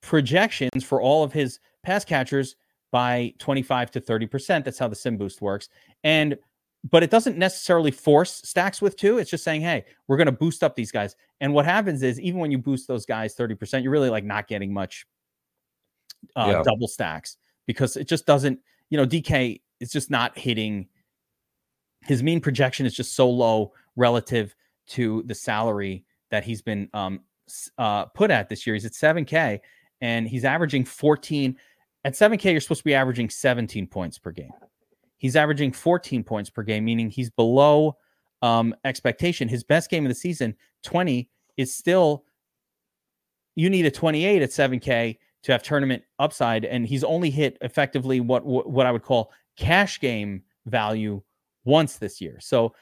A: projections for all of his pass catchers by 25 to 30%. That's how the sim boost works. And but it doesn't necessarily force stacks with two. It's just saying, hey, we're going to boost up these guys. And what happens is, even when you boost those guys 30%, you're really like not getting much uh, yeah. double stacks because it just doesn't, you know, DK is just not hitting. His mean projection is just so low relative to the salary that he's been um, uh, put at this year. He's at 7K and he's averaging 14. At 7K, you're supposed to be averaging 17 points per game. He's averaging 14 points per game, meaning he's below um, expectation. His best game of the season, 20, is still, you need a 28 at 7K to have tournament upside. And he's only hit effectively what, what I would call cash game value once this year. So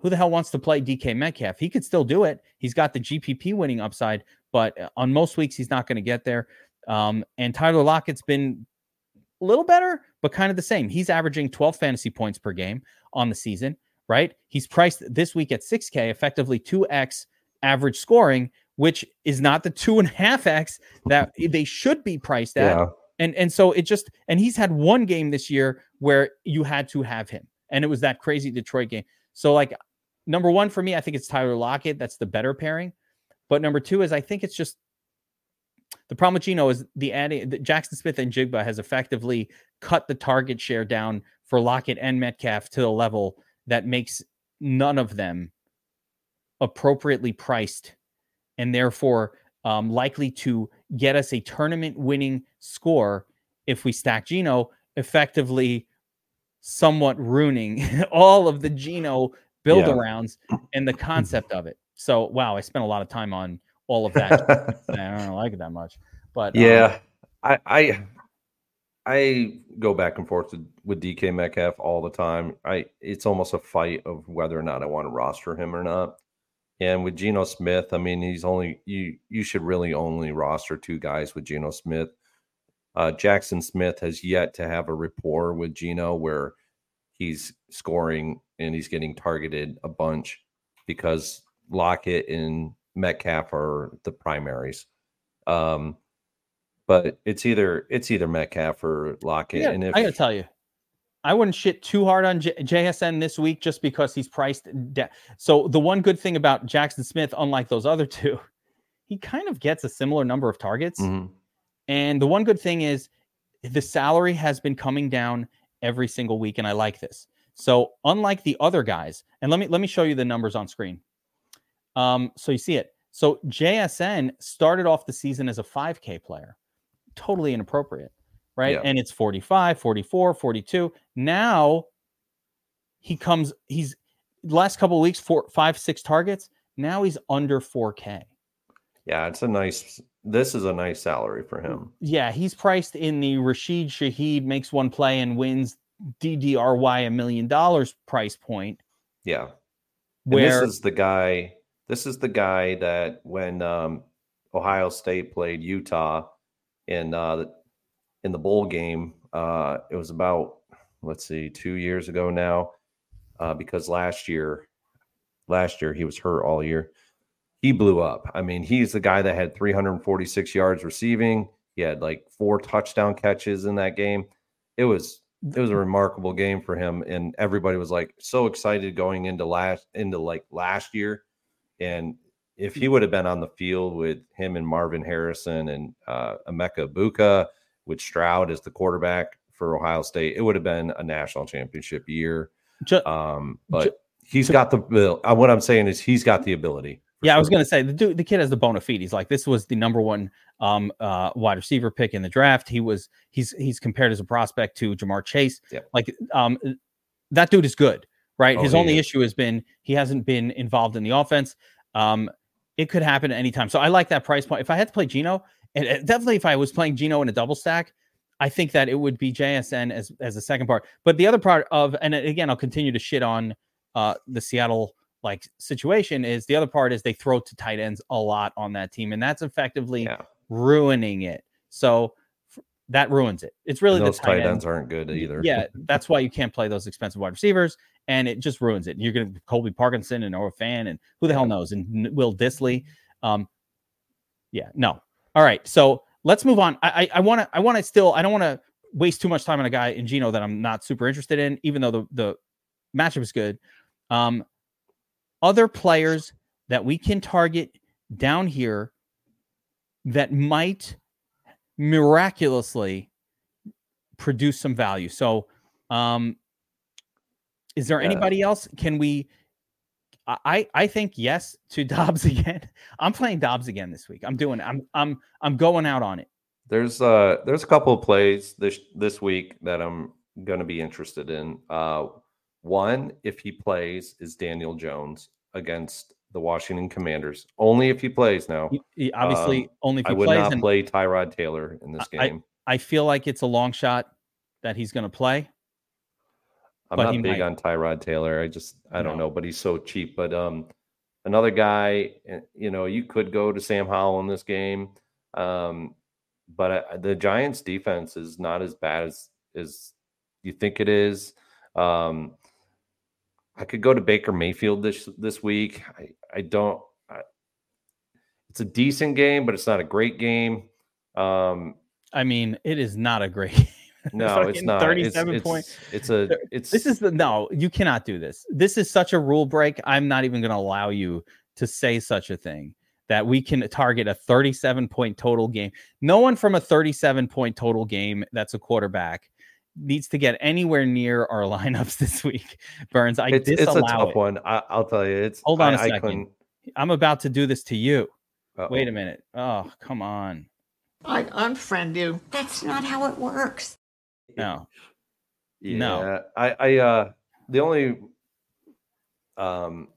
A: who the hell wants to play DK Metcalf? He could still do it. He's got the GPP winning upside, but on most weeks, he's not going to get there. Um, and Tyler Lockett's been a little better, but kind of the same. He's averaging 12 fantasy points per game on the season, right? He's priced this week at 6K, effectively 2x average scoring, which is not the two and a half X that they should be priced at. Yeah. And and so it just and he's had one game this year where you had to have him. And it was that crazy Detroit game. So like number one for me, I think it's Tyler Lockett. That's the better pairing. But number two is I think it's just the problem with Geno is the adding Jaxon Smith-Njigba has effectively cut the target share down for Lockett and Metcalf to the level that makes none of them appropriately priced and therefore um, likely to get us a tournament winning score if we stack Geno, effectively somewhat ruining all of the Geno build yeah. arounds and the concept of it. So wow, I spent a lot of time on all of that. I don't like it that much, but
B: yeah, um, I, I I go back and forth with DK Metcalf all the time. I it's almost a fight of whether or not I want to roster him or not. And with Geno Smith, I mean, he's only you. You should really only roster two guys with Geno Smith. Uh, Jaxon Smith has yet to have a rapport with Geno where he's scoring and he's getting targeted a bunch because Lockett and Metcalf are the primaries. Um, but it's either it's either Metcalf or Lockett.
A: Yeah,
B: and
A: if, I gotta tell you, I wouldn't shit too hard on J- JSN this week just because he's priced. De- so the one good thing about Jaxon Smith, unlike those other two, he kind of gets a similar number of targets. Mm-hmm. And the one good thing is the salary has been coming down every single week, and I like this. So unlike the other guys, and let me let me show you the numbers on screen. Um, so you see it. So JSN started off the season as a 5K player, totally inappropriate, right? Yeah. And it's 45, 44, 42. Now he comes, he's last couple weeks, four, five, six targets. Now he's under 4K.
B: Yeah, it's a nice. This is a nice salary for him.
A: Yeah, he's priced in the Rashid Shaheed makes one play and wins DDRY a million dollars price point.
B: Yeah, where this is the guy this is the guy that when um, Ohio State played Utah in uh, in the bowl game, uh, it was about let's see, two years ago now, uh, because last year, last year he was hurt all year. He blew up. I mean, he's the guy that had 346 yards receiving. He had like four touchdown catches in that game. It was it was a remarkable game for him, and everybody was like so excited going into last into like last year and if he would have been on the field with him and Marvin Harrison and uh, Emeka Egbuka with Stroud as the quarterback for Ohio State, it would have been a national championship year. um, but he's got the uh, what I'm saying is he's got the ability
A: Yeah, I was gonna say the dude, the kid has the bona fide. He's like, this was the number one um uh wide receiver pick in the draft. He was he's he's compared as a prospect to Ja'Marr Chase.
B: Yeah.
A: Like um that dude is good, right?
B: Oh,
A: His only
B: is.
A: issue has been he hasn't been involved in the offense. Um it could happen at any time. So I like that price point. If I had to play Geno, and and definitely if I was playing Geno in a double stack, I think that it would be JSN as as a second part. But the other part of, and again, I'll continue to shit on uh the Seattle like situation is the other part is they throw to tight ends a lot on that team, and that's effectively
B: Yeah.
A: ruining it. So f- that ruins it. It's really
B: And
A: the
B: those
A: tight,
B: tight
A: end.
B: ends aren't good either.
A: Yeah, that's why you can't play those expensive wide receivers, and it just ruins it. You're going to Colby Parkinson and Noah Fant, and who the hell knows, and Will Dissly. Um, yeah, no. All right, so let's move on. I I want to I want to still I don't want to waste too much time on a guy in Geno that I'm not super interested in, even though the the matchup is good. Um, other players that we can target down here that might miraculously produce some value. So, um, is there anybody else? Can we? I I I think yes to Dobbs again. I'm playing Dobbs again this week. I'm doing. I'm I'm I'm going out on it.
B: There's uh there's a couple of plays this this week that I'm gonna be interested in. Uh one, if he plays, is Daniel Jones against the Washington Commanders. Only if he plays now.
A: He- obviously,
B: Um,
A: only if he plays.
B: I would
A: plays.
B: not play Tyrod Taylor in this
A: I-
B: game.
A: I feel like it's a long shot that he's going to play.
B: I'm
A: but
B: not big
A: might.
B: on Tyrod Taylor. I just I don't
A: No.
B: know, but he's so cheap. But um, another guy, eh, you know, you could go to Sam Howell in this game. Um, but uh, the Giants' defense is not as bad as as you think it is. Um, I could go to Baker Mayfield this this week. I I don't. I, it's a decent game, but it's not a great game. Um,
A: I mean, it is not a great.
B: no, it's not.
A: 37
B: it's,
A: point-
B: It's, it's a. It's
A: This is the no, you cannot do this. This is such a rule break. I'm not even going to allow you to say such a thing that we can target a 37 point total game. No one from a 37 point total game that's a quarterback needs to get anywhere near our lineups this week. Burns, I
B: it's, it's a
A: disallow
B: tough
A: it.
B: one. I, I'll tell you. It's
A: Hold on
B: I
A: a
B: I
A: second.
B: couldn't-
A: I'm about to do this to you. Wait a minute. Oh, come on.
C: I'd unfriend you.
D: That's not how it works.
A: No.
B: Yeah,
A: No.
B: I, I, uh, the only, um,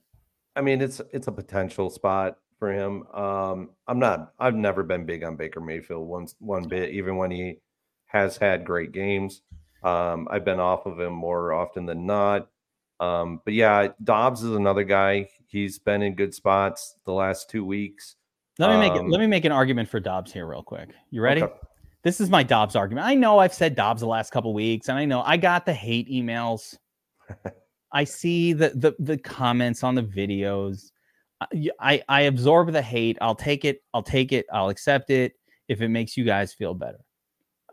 B: I mean, it's it's a potential spot for him. Um, I'm not. I've never been big on Baker Mayfield one one bit, even when he has had great games. Um, I've been off of him more often than not. Um, but yeah, Dobbs is another guy. He's been in good spots the last two weeks.
A: Let me make it,
B: Um,
A: let me make an argument for Dobbs here real quick. You ready?
B: Okay.
A: This is my Dobbs argument. I know I've said Dobbs the last couple weeks, and I know I got the hate emails. I see the the the comments on the videos. I I absorb the hate. I'll take it. I'll take it. I'll accept it if it makes you guys feel better.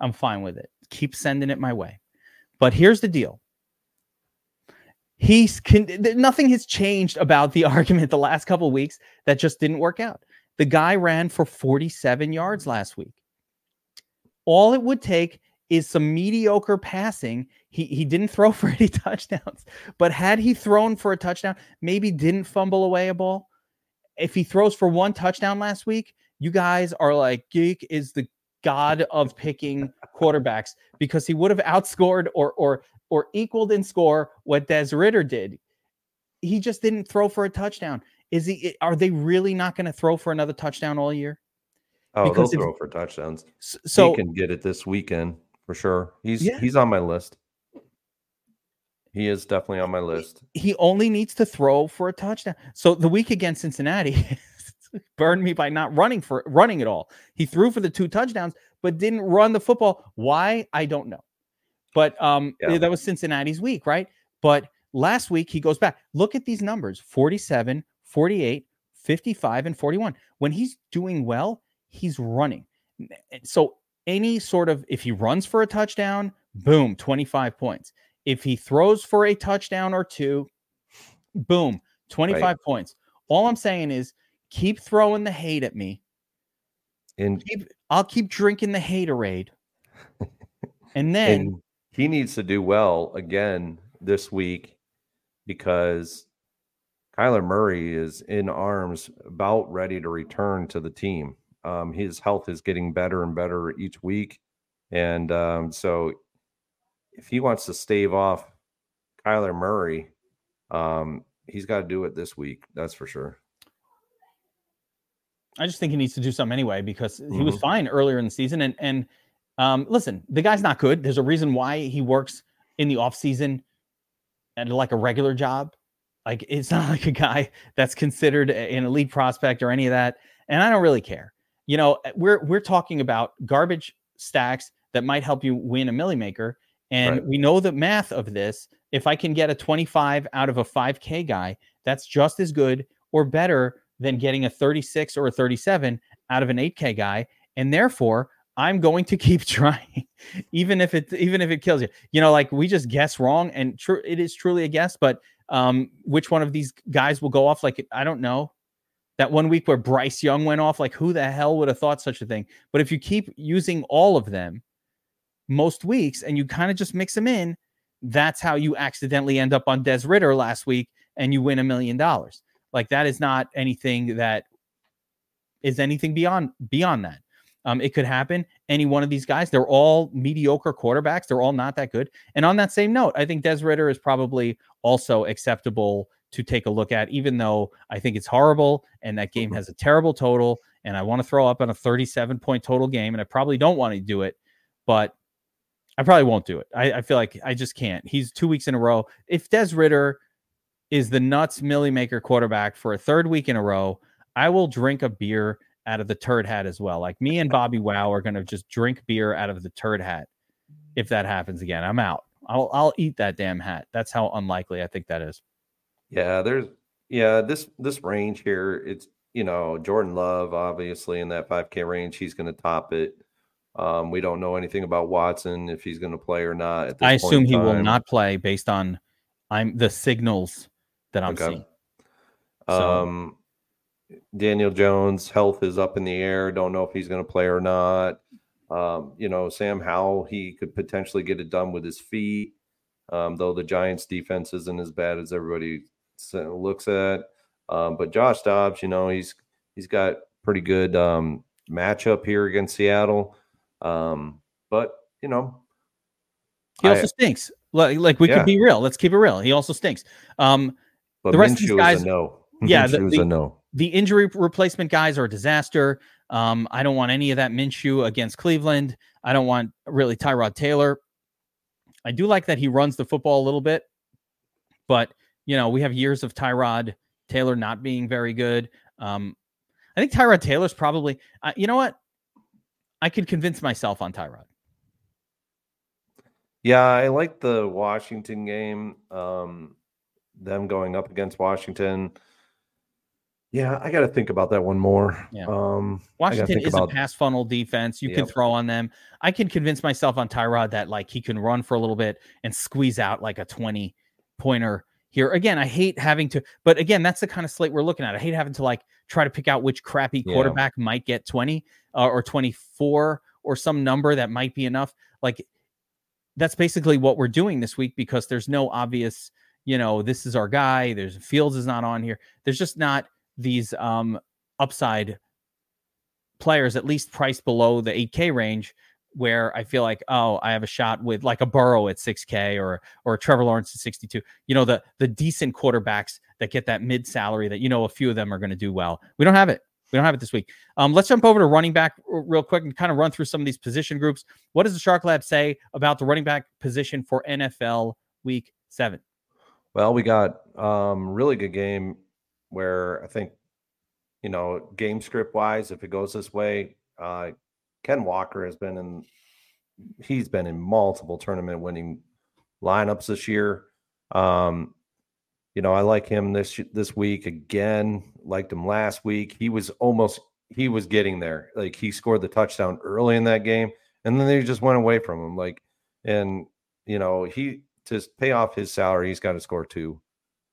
A: I'm fine with it. Keep sending it my way. But here's the deal. He's con- nothing has changed about the argument the last couple of weeks that just didn't work out. The guy ran for 47 yards last week. All it would take is some mediocre passing. He he didn't throw for any touchdowns, but had he thrown for a touchdown, maybe didn't fumble away a ball. If he throws for one touchdown last week, you guys are like Geek is the god of picking quarterbacks because he would have outscored or or or equaled in score what Des Ridder did. He just didn't throw for a touchdown. Is he? Are they really not going to throw for another touchdown all year?
B: Oh,
A: Because
B: they'll throw for touchdowns.
A: S-
B: he can get it this weekend for sure. He's
A: Yeah.
B: he's on my list. He is definitely on my list.
A: he only needs to throw for a touchdown. So the week against Cincinnati burned me by not running for running at all. He threw for the two touchdowns, but didn't run the football. Why? I don't know. But um
B: Yeah.
A: that was Cincinnati's week, right? But last week he goes back. Look at these numbers: 47, 48, 55 and 41. When he's doing well, he's running. So any sort of if he runs for a touchdown, boom, 25 points. If he throws for a touchdown or two, boom, 25 points. All I'm saying is keep throwing the hate at me.
B: And
A: Keep I'll keep drinking the haterade. And then
B: and he needs to do well again this week because Kyler Murray is in arms, about ready to return to the team. Um, his health is getting better and better each week. And um, so if he wants to stave off Kyler Murray, um, he's got to do it this week. That's for sure.
A: I just think he needs to do something anyway because mm-hmm. he was mm-hmm. fine earlier in the season. And and um, listen, the guy's not good. There's a reason why he works in the off season and like a regular job. Like it's not like a guy that's considered an elite prospect or any of that. And I don't really care. You know, we're we're talking about garbage stacks that might help you win a Milly Maker. And right. we know the math of this. If I can get a 25 out of a 5K guy, that's just as good or better than getting a 36 or a 37 out of an 8K guy. And therefore, I'm going to keep trying, even if it even if it kills you. You know, like we just guess wrong, and true, it is truly a guess. But um, which one of these guys will go off? Like I don't know. That one week where Bryce Young went off, like who the hell would have thought such a thing? But if you keep using all of them most weeks and you kind of just mix them in, that's how you accidentally end up on Des Ridder last week and you win a million dollars. Like that is not anything that is anything beyond beyond that. Um, it could happen. Any one of these guys, they're all mediocre quarterbacks. They're all not that good. And on that same note, I think Des Ridder is probably also acceptable to take a look at, even though I think it's horrible and that game mm-hmm. has a terrible total. And I want to throw up on a 37 point total game. And I probably don't want to do it, but I probably won't do it. I, I feel like I just can't. He's two weeks in a row. If Des Ridder is the nuts Milly Maker quarterback for a third week in a row, I will drink a beer out of the turd hat as well. Like me and Bobby Wow are going to just drink beer out of the turd hat. If that happens again, I'm out. I'll I'll eat that damn hat. That's how unlikely I think that is.
B: Yeah, there's yeah, this this range here, it's you know, Jordan Love obviously in that 5k range, he's going to top it. Um, we don't know anything about Watson if he's going to play or not.
A: I assume he will not play based on I'm the signals that I'm okay. seeing.
B: So, um, Daniel Jones' health is up in the air. Don't know if he's going to play or not. Um, you know, Sam Howell, he could potentially get it done with his feet, um, though the Giants' defense isn't as bad as everybody looks at. Um, but Josh Dobbs, you know, he's he's got pretty good um, matchup here against Seattle. Um, but you know,
A: he also I, stinks. Like, like we yeah. could be real. Let's keep it real. He also stinks. Um,
B: but the rest Minshew of these guys, no.
A: Yeah, the, the, no. The injury replacement guys are a disaster. Um, I don't want any of that Minshew against Cleveland. I don't want really Tyrod Taylor. I do like that he runs the football a little bit, but you know we have years of Tyrod Taylor not being very good. Um, I think Tyrod Taylor's probably. Uh, you know what? I could convince myself on Tyrod.
B: Yeah, I like the Washington game. Um, them going up against Washington. Yeah, I got to think about that one more.
A: Yeah. Um, Washington is about... a pass funnel defense. You yep. can throw on them. I can convince myself on Tyrod that like he can run for a little bit and squeeze out like a 20 pointer here. Again, I hate having to, but again, that's the kind of slate we're looking at. I hate having to like try to pick out which crappy quarterback yeah. might get 20 uh, or 24 or some number that might be enough. Like that's basically what we're doing this week because there's no obvious, you know, this is our guy. There's Fields is not on here. There's just not these um, upside players, at least priced below the 8K range, where I feel like, oh, I have a shot with like a Burrow at 6K or or Trevor Lawrence at 62. You know, the the decent quarterbacks that get that mid salary that you know a few of them are going to do well. We don't have it. We don't have it this week. Um, let's jump over to running back real quick and kind of run through some of these position groups. What does the Shark Lab say about the running back position for NFL Week Seven?
B: Well, we got um, really good game where I think, you know, game script wise, if it goes this way, uh, Ken Walker has been in, he's been in multiple tournament winning lineups this year. Um, you know, I like him this this week again. Liked him last week. He was almost he was getting there. Like he scored the touchdown early in that game, and then they just went away from him. Like, and you know, he to pay off his salary, he's got to score two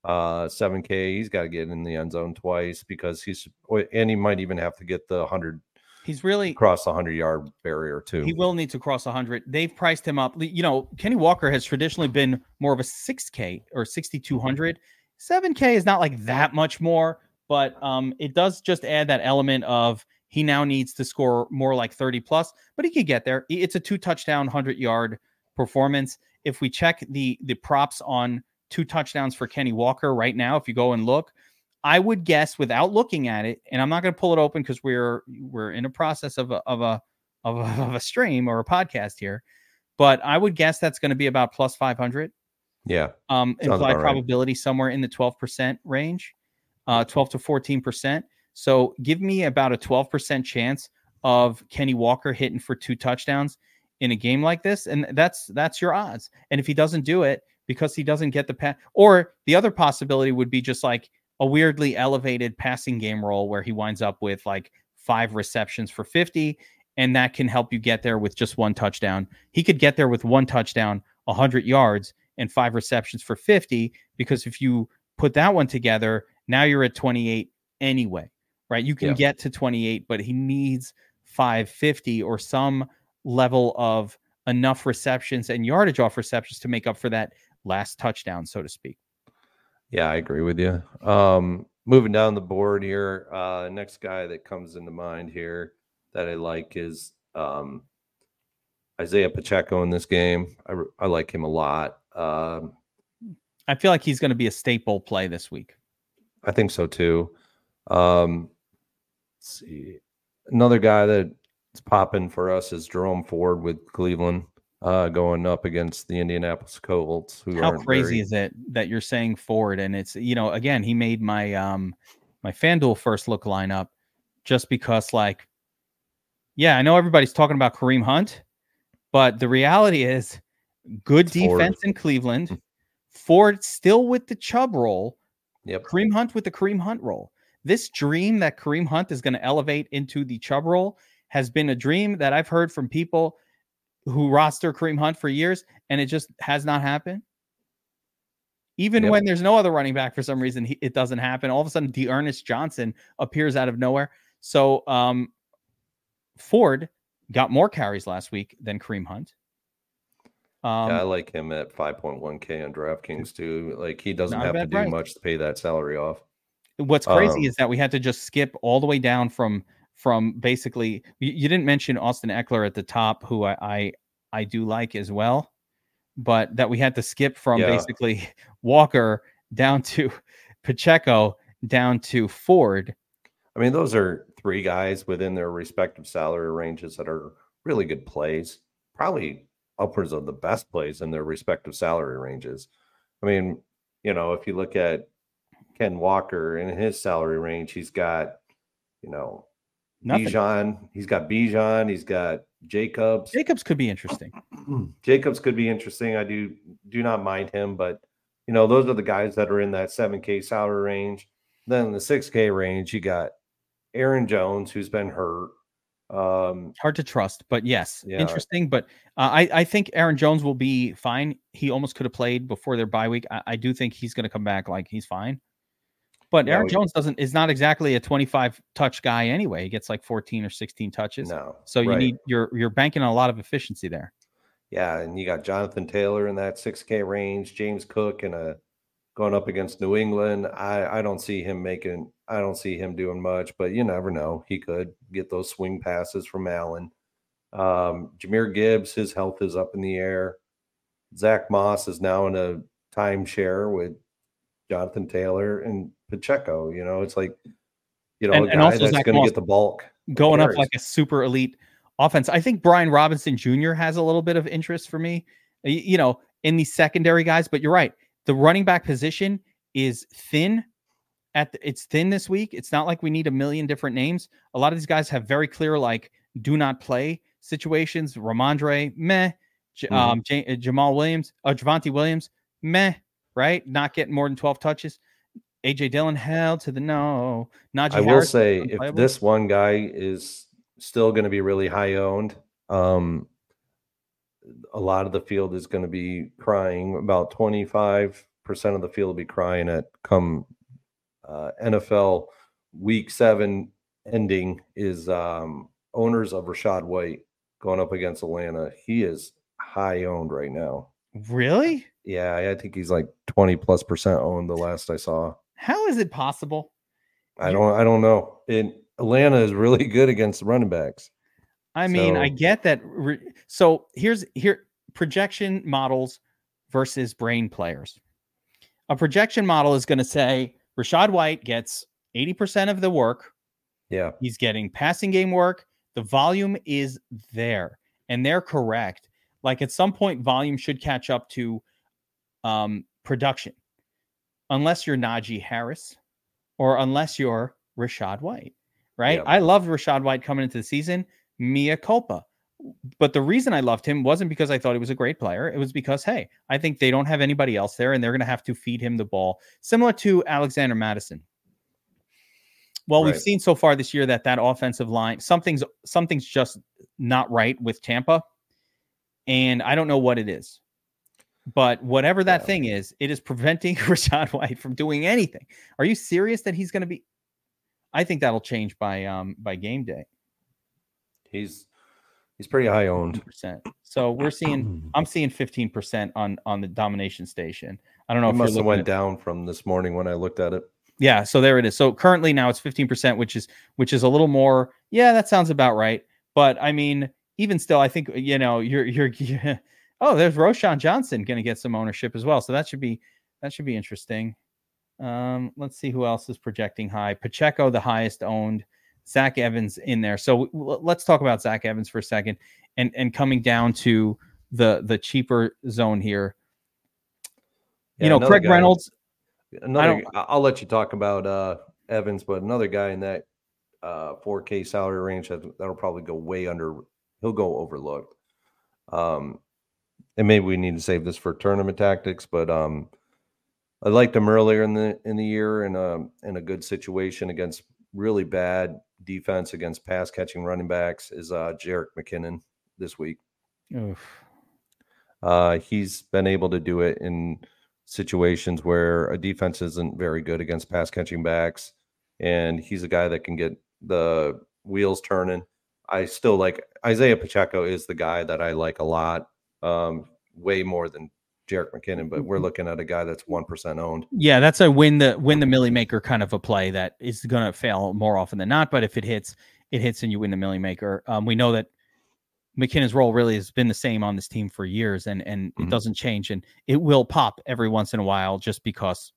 B: uh 7k he's got to get in the end zone twice because he's and he might even have to get the 100
A: he's really
B: cross the 100 yard barrier too.
A: He will need to cross a 100 they've priced him up. You know kenny walker has traditionally been more of a 6k or 6200 7K is not like that much more, but um, it does just add that element of he now needs to score more like 30 plus, but he could get there. It's a two touchdown, 100 yard performance. If we check the the props on two touchdowns for Kenny Walker right now, if you go and look, I would guess without looking at it, and I'm not going to pull it open because we're we're in a process of a of a of a, of a stream or a podcast here, but I would guess that's going to be about plus 500.
B: Yeah.
A: Um,
B: Sounds
A: implied
B: about right.
A: probability somewhere in the 12% range, uh, 12 to 14%. So give me about a 12% chance of Kenny Walker hitting for two touchdowns in a game like this. And that's that's your odds. And if he doesn't do it because he doesn't get the pass, or the other possibility would be just like a weirdly elevated passing game role where he winds up with like five receptions for 50 and that can help you get there with just one touchdown. He could get there with one touchdown, 100 yards, and five receptions for 50 because if you put that one together, now you're at 28 anyway, right? You can
B: Yeah.
A: get to 28, but he needs 550 or some level of enough receptions and yardage off receptions to make up for that last touchdown, so to speak.
B: Yeah, I agree with you. Um, moving down the board here, uh, next guy that comes into mind here that I like is um, Isaiah Pacheco in this game. I, I like him a lot. Um,
A: I feel like he's going to be a staple play this week.
B: I think so too. Um, let's see, another guy that's popping for us is Jerome Ford with Cleveland, uh, going up against the Indianapolis Colts. Who
A: How crazy
B: very-
A: is it that you're saying Ford and it's you know again he made my um my FanDuel first look lineup just because like yeah I know everybody's talking about Kareem Hunt but the reality is good
B: It's Ford.
A: defense in Cleveland Ford still with the Chubb role
B: Yep.
A: Kareem Hunt with the Kareem Hunt role this dream that Kareem Hunt is going to elevate into the Chubb role has been a dream that I've heard from people who roster Kareem Hunt for years, and it just has not happened. Even
B: Yep.
A: when there's no other running back for some reason, he, it doesn't happen. All of a sudden, the Ernest Johnson appears out of nowhere. So um, Ford got more carries last week than Kareem Hunt. Um,
B: yeah, I like him at 5.1K on DraftKings too. Like he doesn't have to do
A: price.
B: much to pay that salary off.
A: What's crazy
B: Um,
A: is that we had to just skip all the way down from from basically. You, you didn't mention Austin Ekeler at the top, who I, I I do like as well, but that we had to skip from
B: Yeah.
A: basically Walker down to Pacheco down to Ford.
B: I mean, those are three guys within their respective salary ranges that are really good plays, probably upwards of the best plays in their respective salary ranges. I mean, you know, if you look at Ken Walker in his salary range, he's got, you know,
A: Nothing.
B: Bijan, he's got Bijan, he's got Jacobs.
A: Jacobs could be interesting.
B: Jacobs could be interesting. I do do not mind him, but you know, those are the guys that are in that 7K salary range. Then in the 6K range, you got Aaron Jones, who's been hurt. Um,
A: Hard to trust, but yes,
B: Yeah.
A: interesting. But uh, I I think Aaron Jones will be fine. He almost could have played before their bye week. I, I do think he's going to come back like he's fine. But Aaron Jones doesn't is not exactly a 25 touch guy anyway. He gets like 14 or 16 touches.
B: no.
A: So you
B: right.
A: need you're you're banking on a lot of efficiency there.
B: yeah, and you got Jonathan Taylor in that 6K range, James Cook and a going up against New England. I, I don't see him making I don't see him doing much, but you never know. He could get those swing passes from Allen. Um, Jahmyr Gibbs, his health is up in the air. Zack Moss is now in a timeshare with Jonathan Taylor and Pacheco. You know, it's like, you know,
A: And-
B: a guy
A: also
B: that's going to get the bulk.
A: Going up like a super elite offense. I think Brian Robinson Jr. has a little bit of interest for me. You know, in the secondary guys, but you're right. The running back position is thin. At the, it's thin this week. It's not like we need a million different names. A lot of these guys have very clear like do not play situations. Rhamondre, meh. J-
B: Mhm.
A: um, J- Jamaal Williams, uh, Javonte Williams, meh. Right, not getting more than twelve touches. AJ Dillon held to the no. Najee
B: I will
A: Harris,
B: say, if this one guy is still going to be really high owned, um, a lot of the field is going to be crying. About 25% of the field will be crying at come uh, NFL week seven ending is um, owners of Rachaad White going up against Atlanta. He is high owned right now.
A: really?
B: Yeah, I think he's like 20 plus percent owned the last I saw.
A: How is it possible?
B: I don't I don't know. And Atlanta is really good against running backs.
A: I mean, I get that. Re- so here's here projection models versus brain players. A projection model is going to say Rachaad White gets 80% of the work.
B: Yeah.
A: He's getting passing game work. The volume is there, and they're correct. Like at some point, volume should catch up to um, production, unless you're Najee Harris or unless you're Rachaad White, right?
B: Yeah.
A: I loved Rachaad White coming into the season. Mia culpa. But the reason I loved him wasn't because I thought he was a great player. It was because, hey, I think they don't have anybody else there and they're going to have to feed him the ball, similar to Alexander Mattison. Well, we've seen so far this year that that offensive line, something's something's just not right with Tampa, and I don't know what it is. But whatever that
B: Yeah.
A: thing is, it is preventing Rachaad White from doing anything. Are you serious that he's going to be? I think that'll change by um by game day.
B: He's he's pretty high owned.
A: percent. So we're seeing I'm seeing 15% on on the domination station. I don't know
B: It
A: if
B: must have went
A: at-
B: down from this morning when I looked at it.
A: Yeah, so there it is. So currently now it's 15%, which is which is a little more. Yeah, that sounds about right. But I mean, even still, I think you know you're you're. Oh, there's Roschon Johnson going to get some ownership as well. So that should be that should be interesting. Um, let's see who else is projecting high. Pacheco, the highest owned. Zach Evans in there. So let's talk about Zach Evans for a second, and and coming down to the the cheaper zone here.
B: Yeah,
A: you know, Craig
B: guy-
A: Reynolds.
B: Another, I'll let you talk about uh, Evans, but another guy in that uh, 4K salary range that, that'll probably go way under. He'll go overlooked. Um, and maybe we need to save this for tournament tactics, but um, I liked him earlier in the in the year in a in a good situation against really bad defense against pass catching running backs. Is uh, Jerick McKinnon this week?
A: Oof.
B: Uh, he's been able to do it in situations where a defense isn't very good against pass catching backs, and he's a guy that can get the wheels turning. I still like Isaiah Pacheco is the guy that I like a lot, um, way more than Jerick McKinnon. But we're looking at a guy that's one percent owned.
A: Yeah, that's a win the win the Milly Maker kind of a play that is going to fail more often than not. But if it hits, it hits and you win the Milly Maker. Um, we know that McKinnon's role really has been the same on this team for years, and and it
B: Mhm.
A: doesn't change, and it will pop every once in a while just because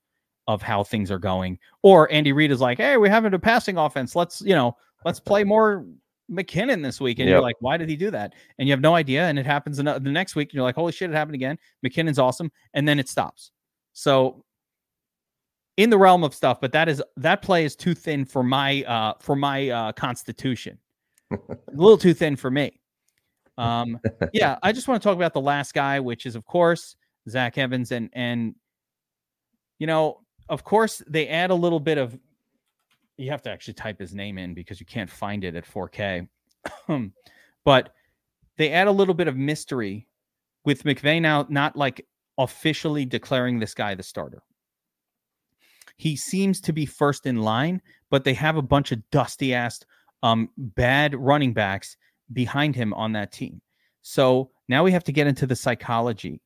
A: of how things are going. Or Andy Reid is like, hey, we're having a passing offense. Let's you know, let's play more McKinnon this week, and you're like, why did he do that? And you have no idea, and it happens the next week, and you're like, holy shit, it happened again. McKinnon's awesome, and then it stops. So in the realm of stuff, but that is that play is too thin for my uh for my uh constitution. a little too thin for me. Um yeah, I just want to talk about the last guy, which is of course Zach Evans and and you know, of course they add a little bit of you have to actually type his name in because you can't find it at 4K. but they add a little bit of mystery with McVay now not like officially declaring this guy the starter. He seems to be first in line, but they have a bunch of dusty ass, um, bad running backs behind him on that team. So now we have to get into the psychology.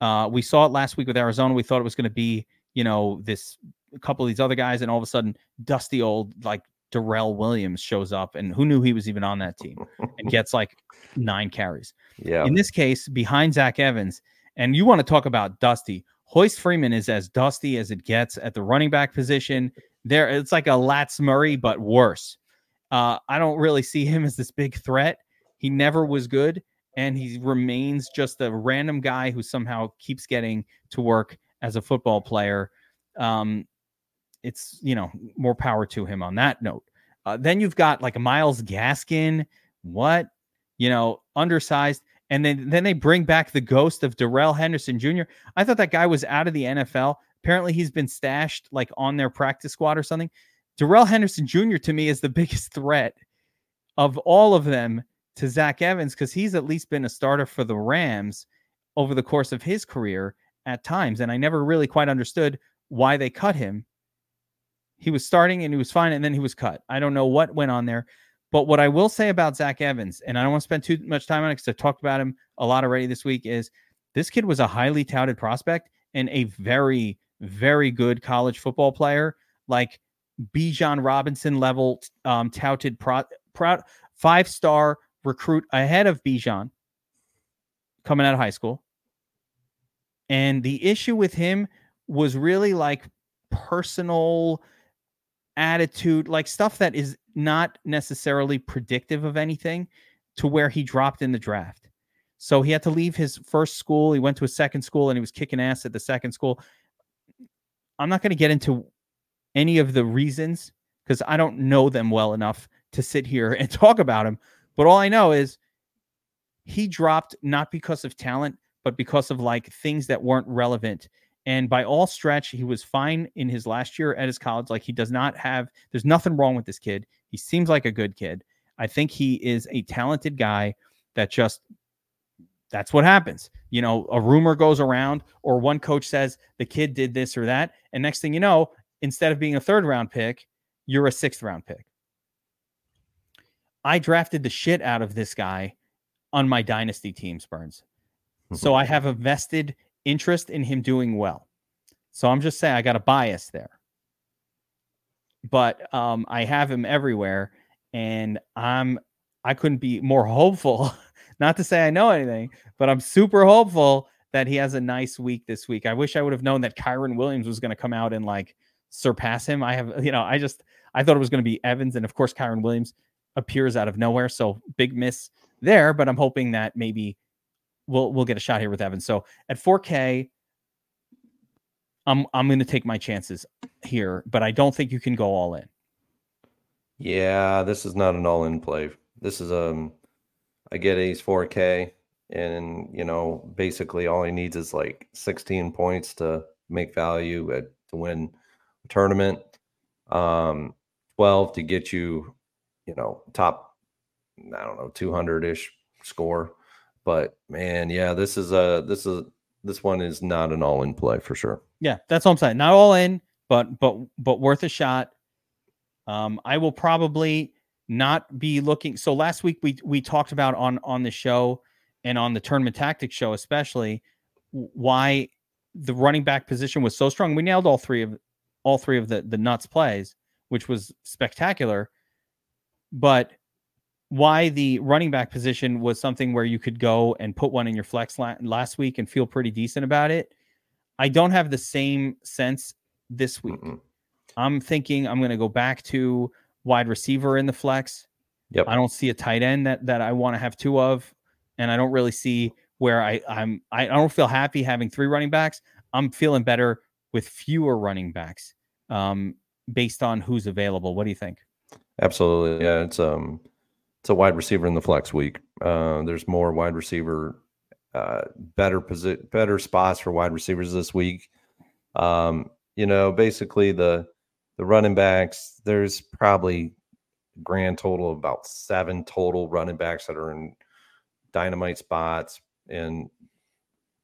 A: Uh, we saw it last week with Arizona. We thought it was going to be, you know, this a couple of these other guys, and all of a sudden, dusty old like Darrell Williams shows up, and who knew he was even on that team and gets like nine carries.
B: Yeah,
A: In this case, behind Zach Evans, and you want to talk about dusty. Royce Freeman is as dusty as it gets at the running back position. There, it's like a Lats Murray, but worse. Uh, I don't really see him as this big threat. He never was good, and he remains just a random guy who somehow keeps getting to work as a football player. Um, it's you know more power to him on that note. Uh, then you've got like Myles Gaskin. What you know, undersized. And then, then they bring back the ghost of Darrell Henderson Jr. I thought that guy was out of the NFL. Apparently, he's been stashed like on their practice squad or something. Darrell Henderson Jr. to me is the biggest threat of all of them to Zach Evans because he's at least been a starter for the Rams over the course of his career at times. And I never really quite understood why they cut him. He was starting and he was fine, and then he was cut. I don't know what went on there. But what I will say about Zach Evans, and I don't want to spend too much time on it because I've talked about him a lot already this week, is this kid was a highly touted prospect and a very, very good college football player, like Bijan Robinson level um, touted pro, proud five star recruit ahead of Bijan coming out of high school. And the issue with him was really like personal attitude, like stuff that is not necessarily predictive of anything to where he dropped in the draft. So he had to leave his first school. He went to a second school and he was kicking ass at the second school. I'm not going to get into any of the reasons because I don't know them well enough to sit here and talk about him. But all I know is he dropped not because of talent, but because of like things that weren't relevant. And by all stretch, he was fine in his last year at his college. Like he does not have, there's nothing wrong with this kid. He seems like a good kid. I think he is a talented guy that just that's what happens. You know, a rumor goes around, or one coach says the kid did this or that. And next thing you know, instead of being a third round pick, you're a sixth round pick. I drafted the shit out of this guy on my dynasty team, Burns. Mm-hmm. So I have a vested interest in him doing well. So I'm just saying I got a bias there. But um, I have him everywhere, and I'm I couldn't be more hopeful. Not to say I know anything, but I'm super hopeful that he has a nice week this week. I wish I would have known that Kyren Williams was going to come out and like surpass him. I have, you know, I just I thought it was going to be Evans, and of course Kyren Williams appears out of nowhere. So big miss there, but I'm hoping that maybe we'll we'll get a shot here with Evan. So at 4K, I'm I'm going to take my chances here, but I don't think you can go all in.
B: Yeah, this is not an all-in play. This is um, I get A's 4K, and you know, basically all he needs is like 16 points to make value at to win a tournament. Um, 12 to get you, you know, top, I don't know, 200 ish score. But man, yeah, this is a this is this one is not an all in play for sure.
A: Yeah, that's what I'm saying. Not all in, but but but worth a shot. Um, I will probably not be looking. So last week we we talked about on on the show and on the tournament tactics show, especially why the running back position was so strong. We nailed all three of all three of the the nuts plays, which was spectacular. But why the running back position was something where you could go and put one in your flex la- last week and feel pretty decent about it. I don't have the same sense this week. Mm-mm. I'm thinking I'm going to go back to wide receiver in the flex.
B: Yep.
A: I don't see a tight end that that I want to have two of, and I don't really see where I I'm I don't feel happy having three running backs. I'm feeling better with fewer running backs, um, based on who's available. What do you think?
B: Absolutely, yeah. It's um it's a wide receiver in the flex week. Uh, there's more wide receiver, uh, better posi- better spots for wide receivers this week. Um, you know, basically the the running backs. There's probably grand total of about seven total running backs that are in dynamite spots, and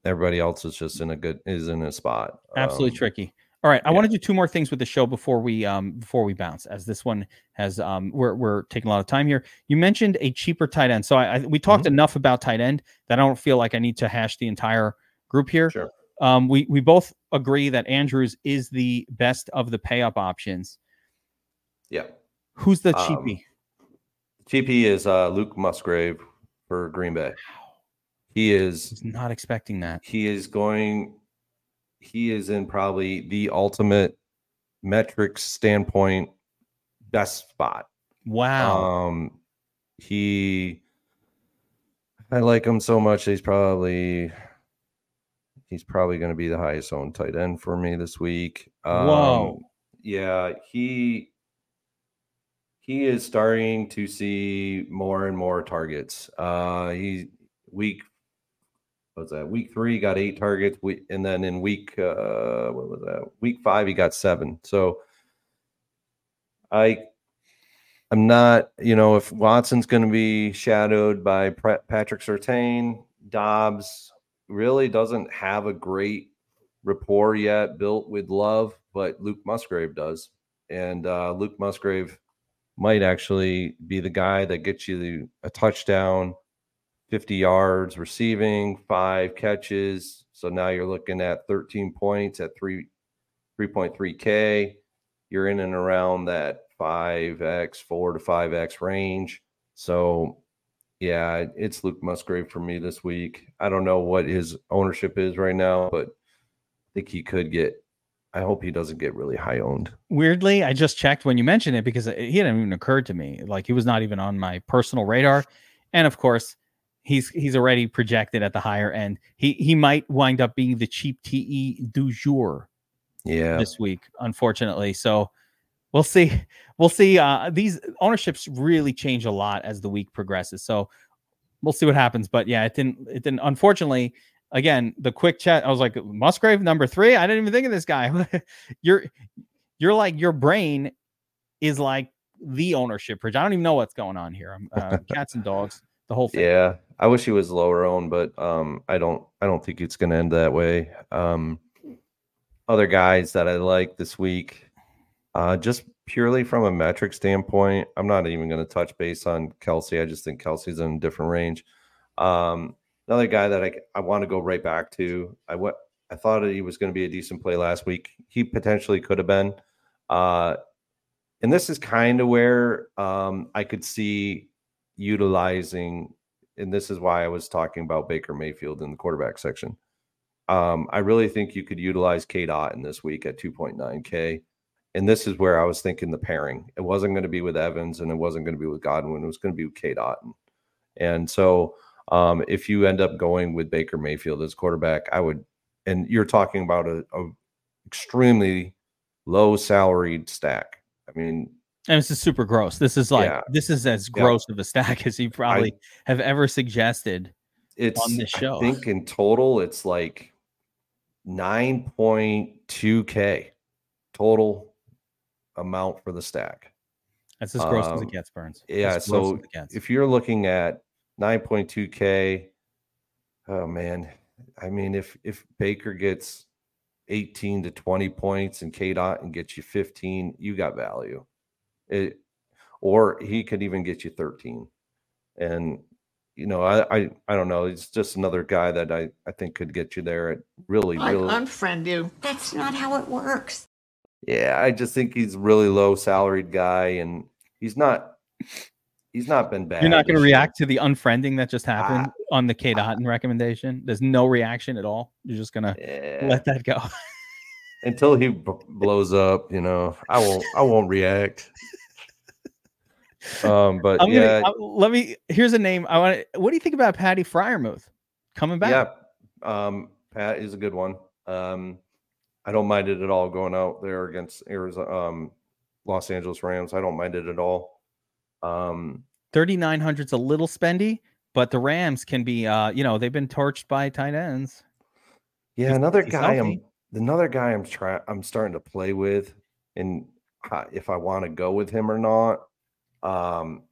B: everybody else is just in a good is in a spot.
A: Absolutely um, tricky. All right, I yeah. want to do two more things with the show before we um before we bounce, as this one has um we're we're taking a lot of time here. You mentioned a cheaper tight end, so I, I we talked mm-hmm. enough about tight end that I don't feel like I need to hash the entire group here.
B: Sure.
A: Um, we we both agree that Andrews is the best of the pay up options.
B: Yeah.
A: Who's the cheapie?
B: Um, cheapie is uh, Luke Musgrave for Green Bay. He is
A: not expecting that.
B: He is going he is in probably the ultimate metrics standpoint best spot.
A: Wow.
B: Um, he, I like him so much. He's probably, he's probably going to be the highest owned tight end for me this week.
A: Um, Whoa.
B: Yeah, he he is starting to see more and more targets. Uh, he week was that week three He got eight targets we, and then in week uh what was that week five he got seven. So i i'm not you know if watson's going to be shadowed by patrick surtain dobbs really doesn't have a great rapport yet built with love but luke musgrave does. And uh luke musgrave might actually be the guy that gets you a touchdown 50 yards receiving, five catches. So now you're looking at 13 points at 3 3.3k. You're in and around that 5x, 4 to 5x range. So yeah, it's Luke Musgrave for me this week. I don't know what his ownership is right now, but I think he could get I hope he doesn't get really high owned.
A: Weirdly, I just checked when you mentioned it because he hadn't even occurred to me. Like he was not even on my personal radar. And of course, he's he's already projected at the higher end. He he might wind up being the cheap TE du jour.
B: Yeah.
A: This week, unfortunately. So we'll see. We'll see. Uh, these ownerships really change a lot as the week progresses. So we'll see what happens. But yeah, it didn't. It didn't. Unfortunately, again, the quick chat, I was like, Musgrave number three. I didn't even think of this guy. you're you're like your brain is like the ownership bridge. I don't even know what's going on here. I'm uh, cats and dogs, the whole thing.
B: Yeah, I wish he was lower owned, but um, I don't. I don't think it's going to end that way. Um, other guys that I like this week, uh, just purely from a metric standpoint, I'm not even going to touch base on Kelce. I just think Kelce's in a different range. Um, Another guy that I, I want to go right back to. I what I thought he was going to be a decent play last week. He potentially could have been. Uh, and this is kind of where um, I could see utilizing, and this is why I was talking about Baker Mayfield in the quarterback section. Um, I really think you could utilize K Dot in this week at 2.9K. And this is where I was thinking the pairing. It wasn't going to be with Evans and it wasn't going to be with Godwin. It was going to be with K Dot. And so um, if you end up going with Baker Mayfield as quarterback, I would, and you're talking about a, a extremely low salaried stack. I mean,
A: and this is super gross. This is like yeah. this is as gross yeah. of a stack as you probably I, have ever suggested.
B: It's
A: on this show.
B: I think in total it's like 9.2k total amount for the stack.
A: That's as gross um, as it gets, Burns.
B: Yeah. So if you're looking at 9.2K. Oh man. I mean, if if Baker gets 18 to 20 points and K dot and gets you 15, you got value. It or he could even get you 13. And you know, I I, I don't know. He's just another guy that I, I think could get you there at really,
C: I
B: really
C: unfriend you.
D: That's not how it works.
B: Yeah, I just think he's really low salaried guy and he's not he's not been bad.
A: You're not going to react to the unfriending that just happened uh, on the Cade Otton recommendation. There's no reaction at all. You're just going to yeah. let that go
B: until he b- blows up. You know, I won't. I won't react. Um, but I'm yeah,
A: gonna, let me. Here's a name. I want. What do you think about Patty Freiermuth coming back?
B: Yeah, um, Pat is a good one. Um, I don't mind it at all going out there against Arizona, um, Los Angeles Rams. I don't mind it at all.
A: Um, 3,900's a little spendy, but the Rams can be, uh, you know, they've been torched by tight ends.
B: Yeah, he's, another he's guy healthy. I'm another guy I'm trying I'm starting to play with, and if I want to go with him or not, um,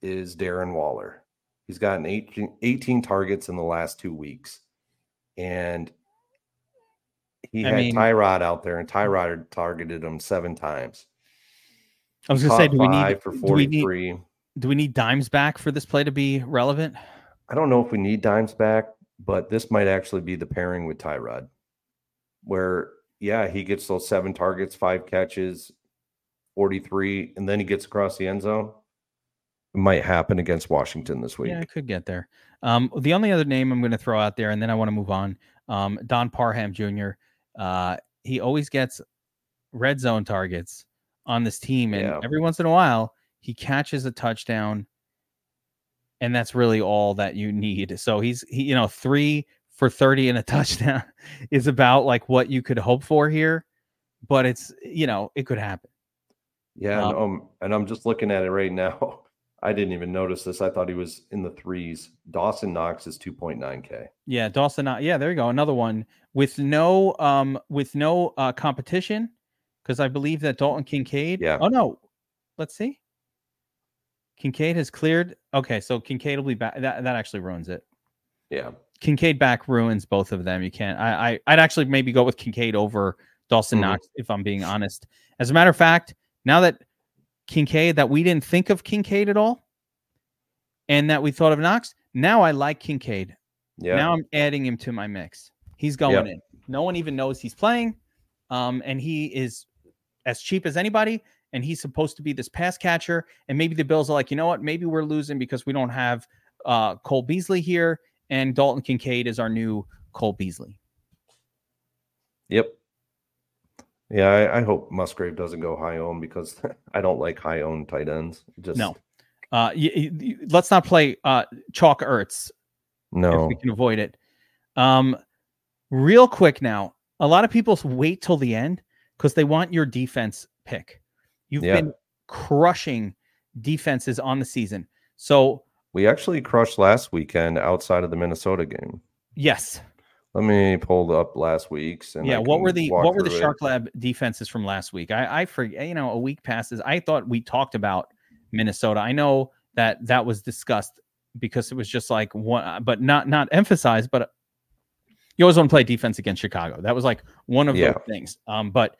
B: is Darren Waller. He's gotten 18, 18 targets in the last two weeks, and he I had mean, Tyrod out there, and Tyrod targeted him seven times.
A: I was going to say, do we need
B: for forty three?
A: Do, do we need dimes back for this play to be relevant?
B: I don't know if we need dimes back, but this might actually be the pairing with Tyrod, where yeah, he gets those seven targets, five catches, forty three, and then he gets across the end zone. It might happen against Washington this week.
A: Yeah, I could get there. Um, the only other name I'm going to throw out there, and then I want to move on. Um, Don Parham Jr. Uh, he always gets red zone targets on this team, and yeah. every once in a while he catches a touchdown, and that's really all that you need. So he's he, you know, three for thirty and a touchdown is about like what you could hope for here, but it's you know it could happen.
B: Yeah, um, and, um, and I'm just looking at it right now. I didn't even notice this. I thought he was in the threes. Dawson Knox is 2.9k.
A: Yeah, Dawson. Yeah, there you go. Another one with no um with no uh competition because I believe that Dalton Kincaid.
B: Yeah.
A: Oh no, let's see. Kincaid has cleared. Okay, so Kincaid will be back. That that actually ruins it.
B: Yeah.
A: Kincaid back ruins both of them. You can't. I, I would actually maybe go with Kincaid over Dawson mm-hmm. Knox if I'm being honest. As a matter of fact, now that Kincaid that we didn't think of Kincaid at all, and that we thought of Knox, now I like Kincaid. Yeah. Now I'm adding him to my mix. He's going in. No one even knows he's playing. Um, and he is as cheap as anybody. And he's supposed to be this pass catcher. And maybe the Bills are like, you know what? Maybe we're losing because we don't have uh, Cole Beasley here. And Dalton Kincaid is our new Cole Beasley.
B: Yep. Yeah, I, I hope Musgrave doesn't go high owned because I don't like high owned tight ends. Just
A: No. Uh, y- y- let's not play uh, chalk Ertz if
B: no.
A: we can avoid it. Um, real quick now, a lot of people wait till the end because they want your defense pick. You've
B: Yeah.
A: been crushing defenses on the season. So
B: We actually crushed last weekend outside of the Minnesota game.
A: yes,
B: Let me pull up last week's. And
A: yeah. What were the what were the
B: through it.
A: Shark Lab defenses from last week? I I forget. You know, a week passes. I thought we talked about Minnesota. I know that that was discussed because it was just like one, but not not emphasized. But you always want to play defense against Chicago. That was like one of
B: Yeah.
A: those things. Um, but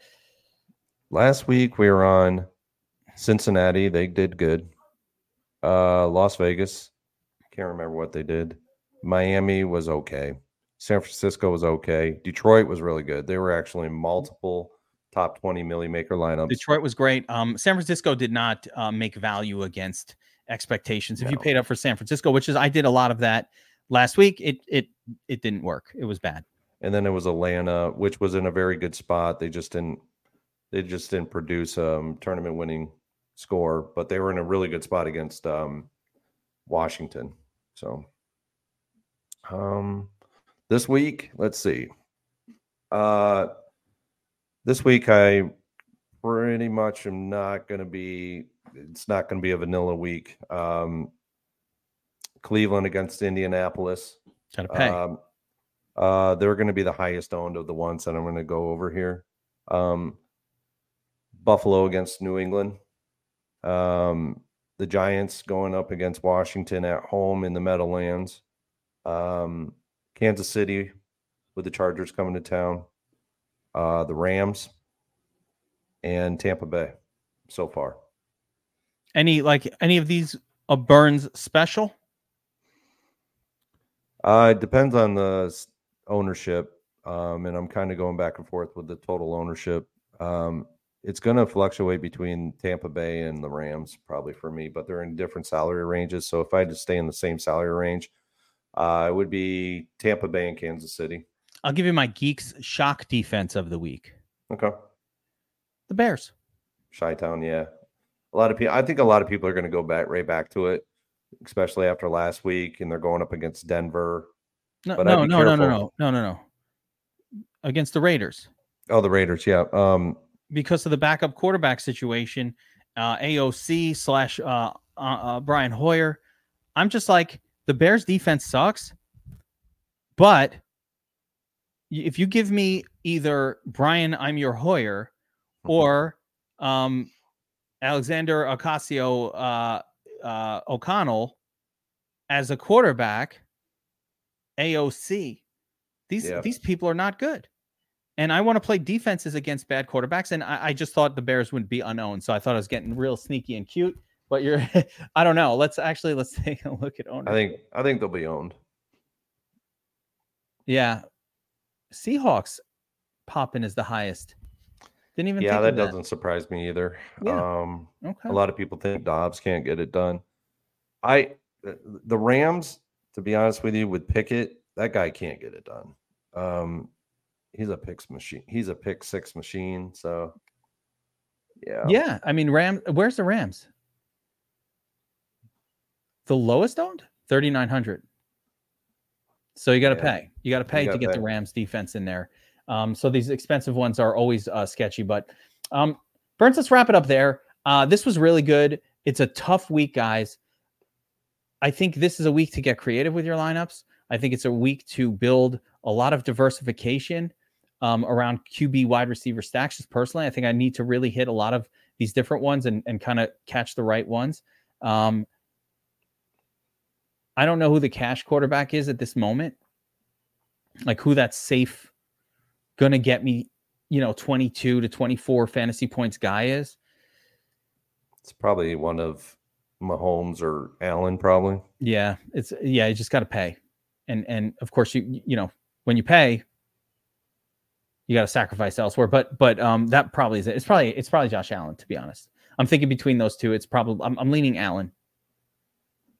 B: Last week we were on Cincinnati. They did good. Uh, Las Vegas. Can't remember what they did. Miami was okay. San Francisco was okay. Detroit was really good. They were actually multiple top 20 Milly Maker lineups.
A: Detroit was great. Um, San Francisco did not uh, make value against expectations. If you paid up for San Francisco, which is I did a lot of that last week, it it it didn't work. It was bad.
B: and then it was Atlanta, which was in a very good spot. They just didn't they just didn't produce um tournament winning score, but they were in a really good spot against um Washington. So um this week, let's see. Uh this week I pretty much am not gonna be it's not gonna be a vanilla week. Um Cleveland against Indianapolis.
A: Got to pay.
B: Um, uh, they're going to be the highest owned of the ones that I'm going to go over here. Um, Buffalo against New England. Um, the Giants going up against Washington at home in the Meadowlands. Um, Kansas City with the Chargers coming to town. Uh, the Rams and Tampa Bay so far.
A: any like any of these a Burns special?
B: Uh, it depends on the ownership, um, and I'm kind of going back and forth with the total ownership. Um, it's going to fluctuate between Tampa Bay and the Rams, probably for me, but they're in different salary ranges. So if I had to stay in the same salary range, uh, it would be Tampa Bay and Kansas City.
A: I'll give you my geeks shock defense of the week.
B: Okay,
A: The Bears.
B: Chi Town, yeah. A lot of people. I think a lot of people are going to go back right back to it, especially after last week, and they're going up against Denver.
A: No,
B: But
A: no, no, no, no, no, no, no, no. Against the Raiders.
B: Oh, the Raiders, yeah. Um,
A: because of the backup quarterback situation, uh, AOC slash uh, uh, uh, Brian Hoyer. I'm just like the Bears defense sucks, but if you give me either Brian, I'm your Hoyer, or um, Alexander Ocasio uh, uh, O'Connell as a quarterback, AOC, these
B: Yeah.
A: these people are not good. And I want to play defenses against bad quarterbacks. And I, I just thought the Bears wouldn't be unowned. So I thought I was getting real sneaky and cute. But you're I don't know. Let's actually let's take a look at owner.
B: I think I think they'll be owned.
A: yeah. Seahawks popping is the highest. Didn't even
B: Yeah, that doesn't surprise me either.
A: Yeah.
B: Um,
A: Okay.
B: a lot of people think Dobbs can't get it done. I the- the Rams, to be honest with you, with Pickett, that guy can't get it done. Um, he's a picks machine. He's a pick six machine. So yeah,
A: Yeah, I mean Ram. Where's the Rams? The lowest owned, thirty nine hundred. So you got to
B: Yeah,
A: pay. You got to pay to get the. Rams defense in there. Um, so these expensive ones are always uh, sketchy. But um, Burns, let's wrap it up there. Uh, this was really good. It's a tough week, guys. I think this is a week to get creative with your lineups. I think it's a week to build a lot of diversification um, around QB wide receiver stacks. Just personally, I think I need to really hit a lot of these different ones and, and kind of catch the right ones. Um, I don't know who the cash quarterback is at this moment, like who that's safe going to get me, you know, 22 to 24 fantasy points guy is.
B: it's probably one of Mahomes or Allen, probably.
A: Yeah, it's yeah, you just got to pay. And and of course you you know, when you pay, you got to sacrifice elsewhere. But but um, that probably is it. It's probably it's probably Josh Allen to be honest. I'm thinking between those two, it's probably I'm, I'm leaning Allen.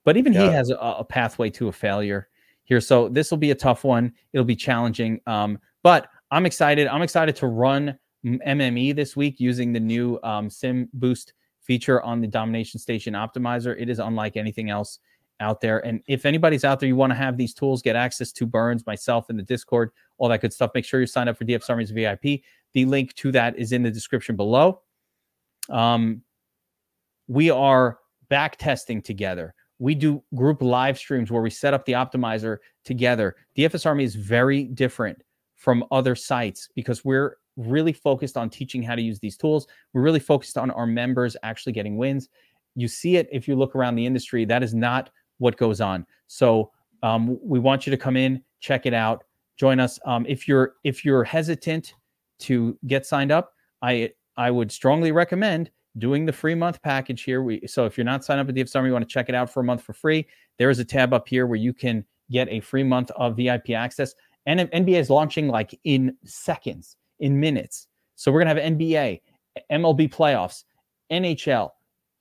A: But even yeah. he has a, a, pathway to a failure here, so this will be a tough one. It'll be challenging. Um, but I'm excited. I'm excited to run MME this week using the new um, Sim Boost feature on the Domination Station Optimizer. It is unlike anything else out there. And if anybody's out there, you want to have these tools, get access to Burns, myself, in the Discord, all that good stuff. Make sure you sign up for DFS Army's VIP. The link to that is in the description below. Um, we are back testing together. We do group live streams where we set up the optimizer together. DFS Army is very different from other sites because we're really focused on teaching how to use these tools. We're really focused on our members actually getting wins. You see it if you look around the industry. That is not what goes on. So um, we want you to come in, check it out, join us. Um, if you're if you're hesitant to get signed up, I I would strongly recommend doing the free month package here. We so if you're not signed up at DFS Army, you want to check it out for a month for free. There is a tab up here where you can get a free month of VIP access. And NBA is launching like in seconds, in minutes. So we're gonna have NBA, MLB playoffs, NHL,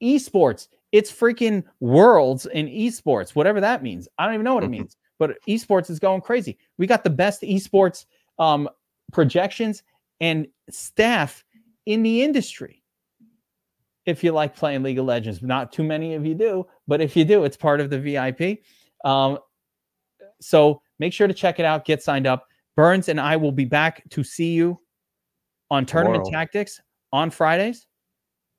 A: esports. It's freaking worlds in esports, whatever that means. I don't even know what it mm-hmm. means, but esports is going crazy. We got the best esports um, projections and staff in the industry. If you like playing League of Legends, not too many of you do, but if you do, it's part of the VIP. Um, so make sure to check it out, get signed up. Burns and I will be back to see you on Tournament. Tactics on Fridays,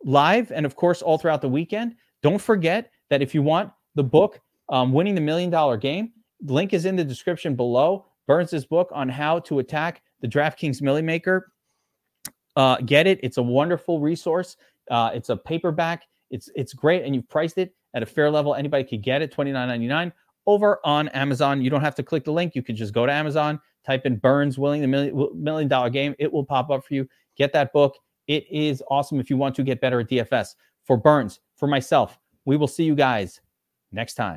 A: live, and of course, all throughout the weekend. Don't forget that if you want the book, um, Winning the Million Dollar Game, link is in the description below. Burns' book on how to attack the DraftKings Milly Maker. Uh, get it. It's a wonderful resource. Uh, it's a paperback. It's it's great, and you've priced it at a fair level. Anybody could get it, twenty nine ninety nine over on Amazon. You don't have to click the link. You can just go to Amazon, type in Burns Winning the million, million dollar game. It will pop up for you. Get that book. It is awesome if you want to get better at DFS. For Burns, for myself, we will see you guys next time.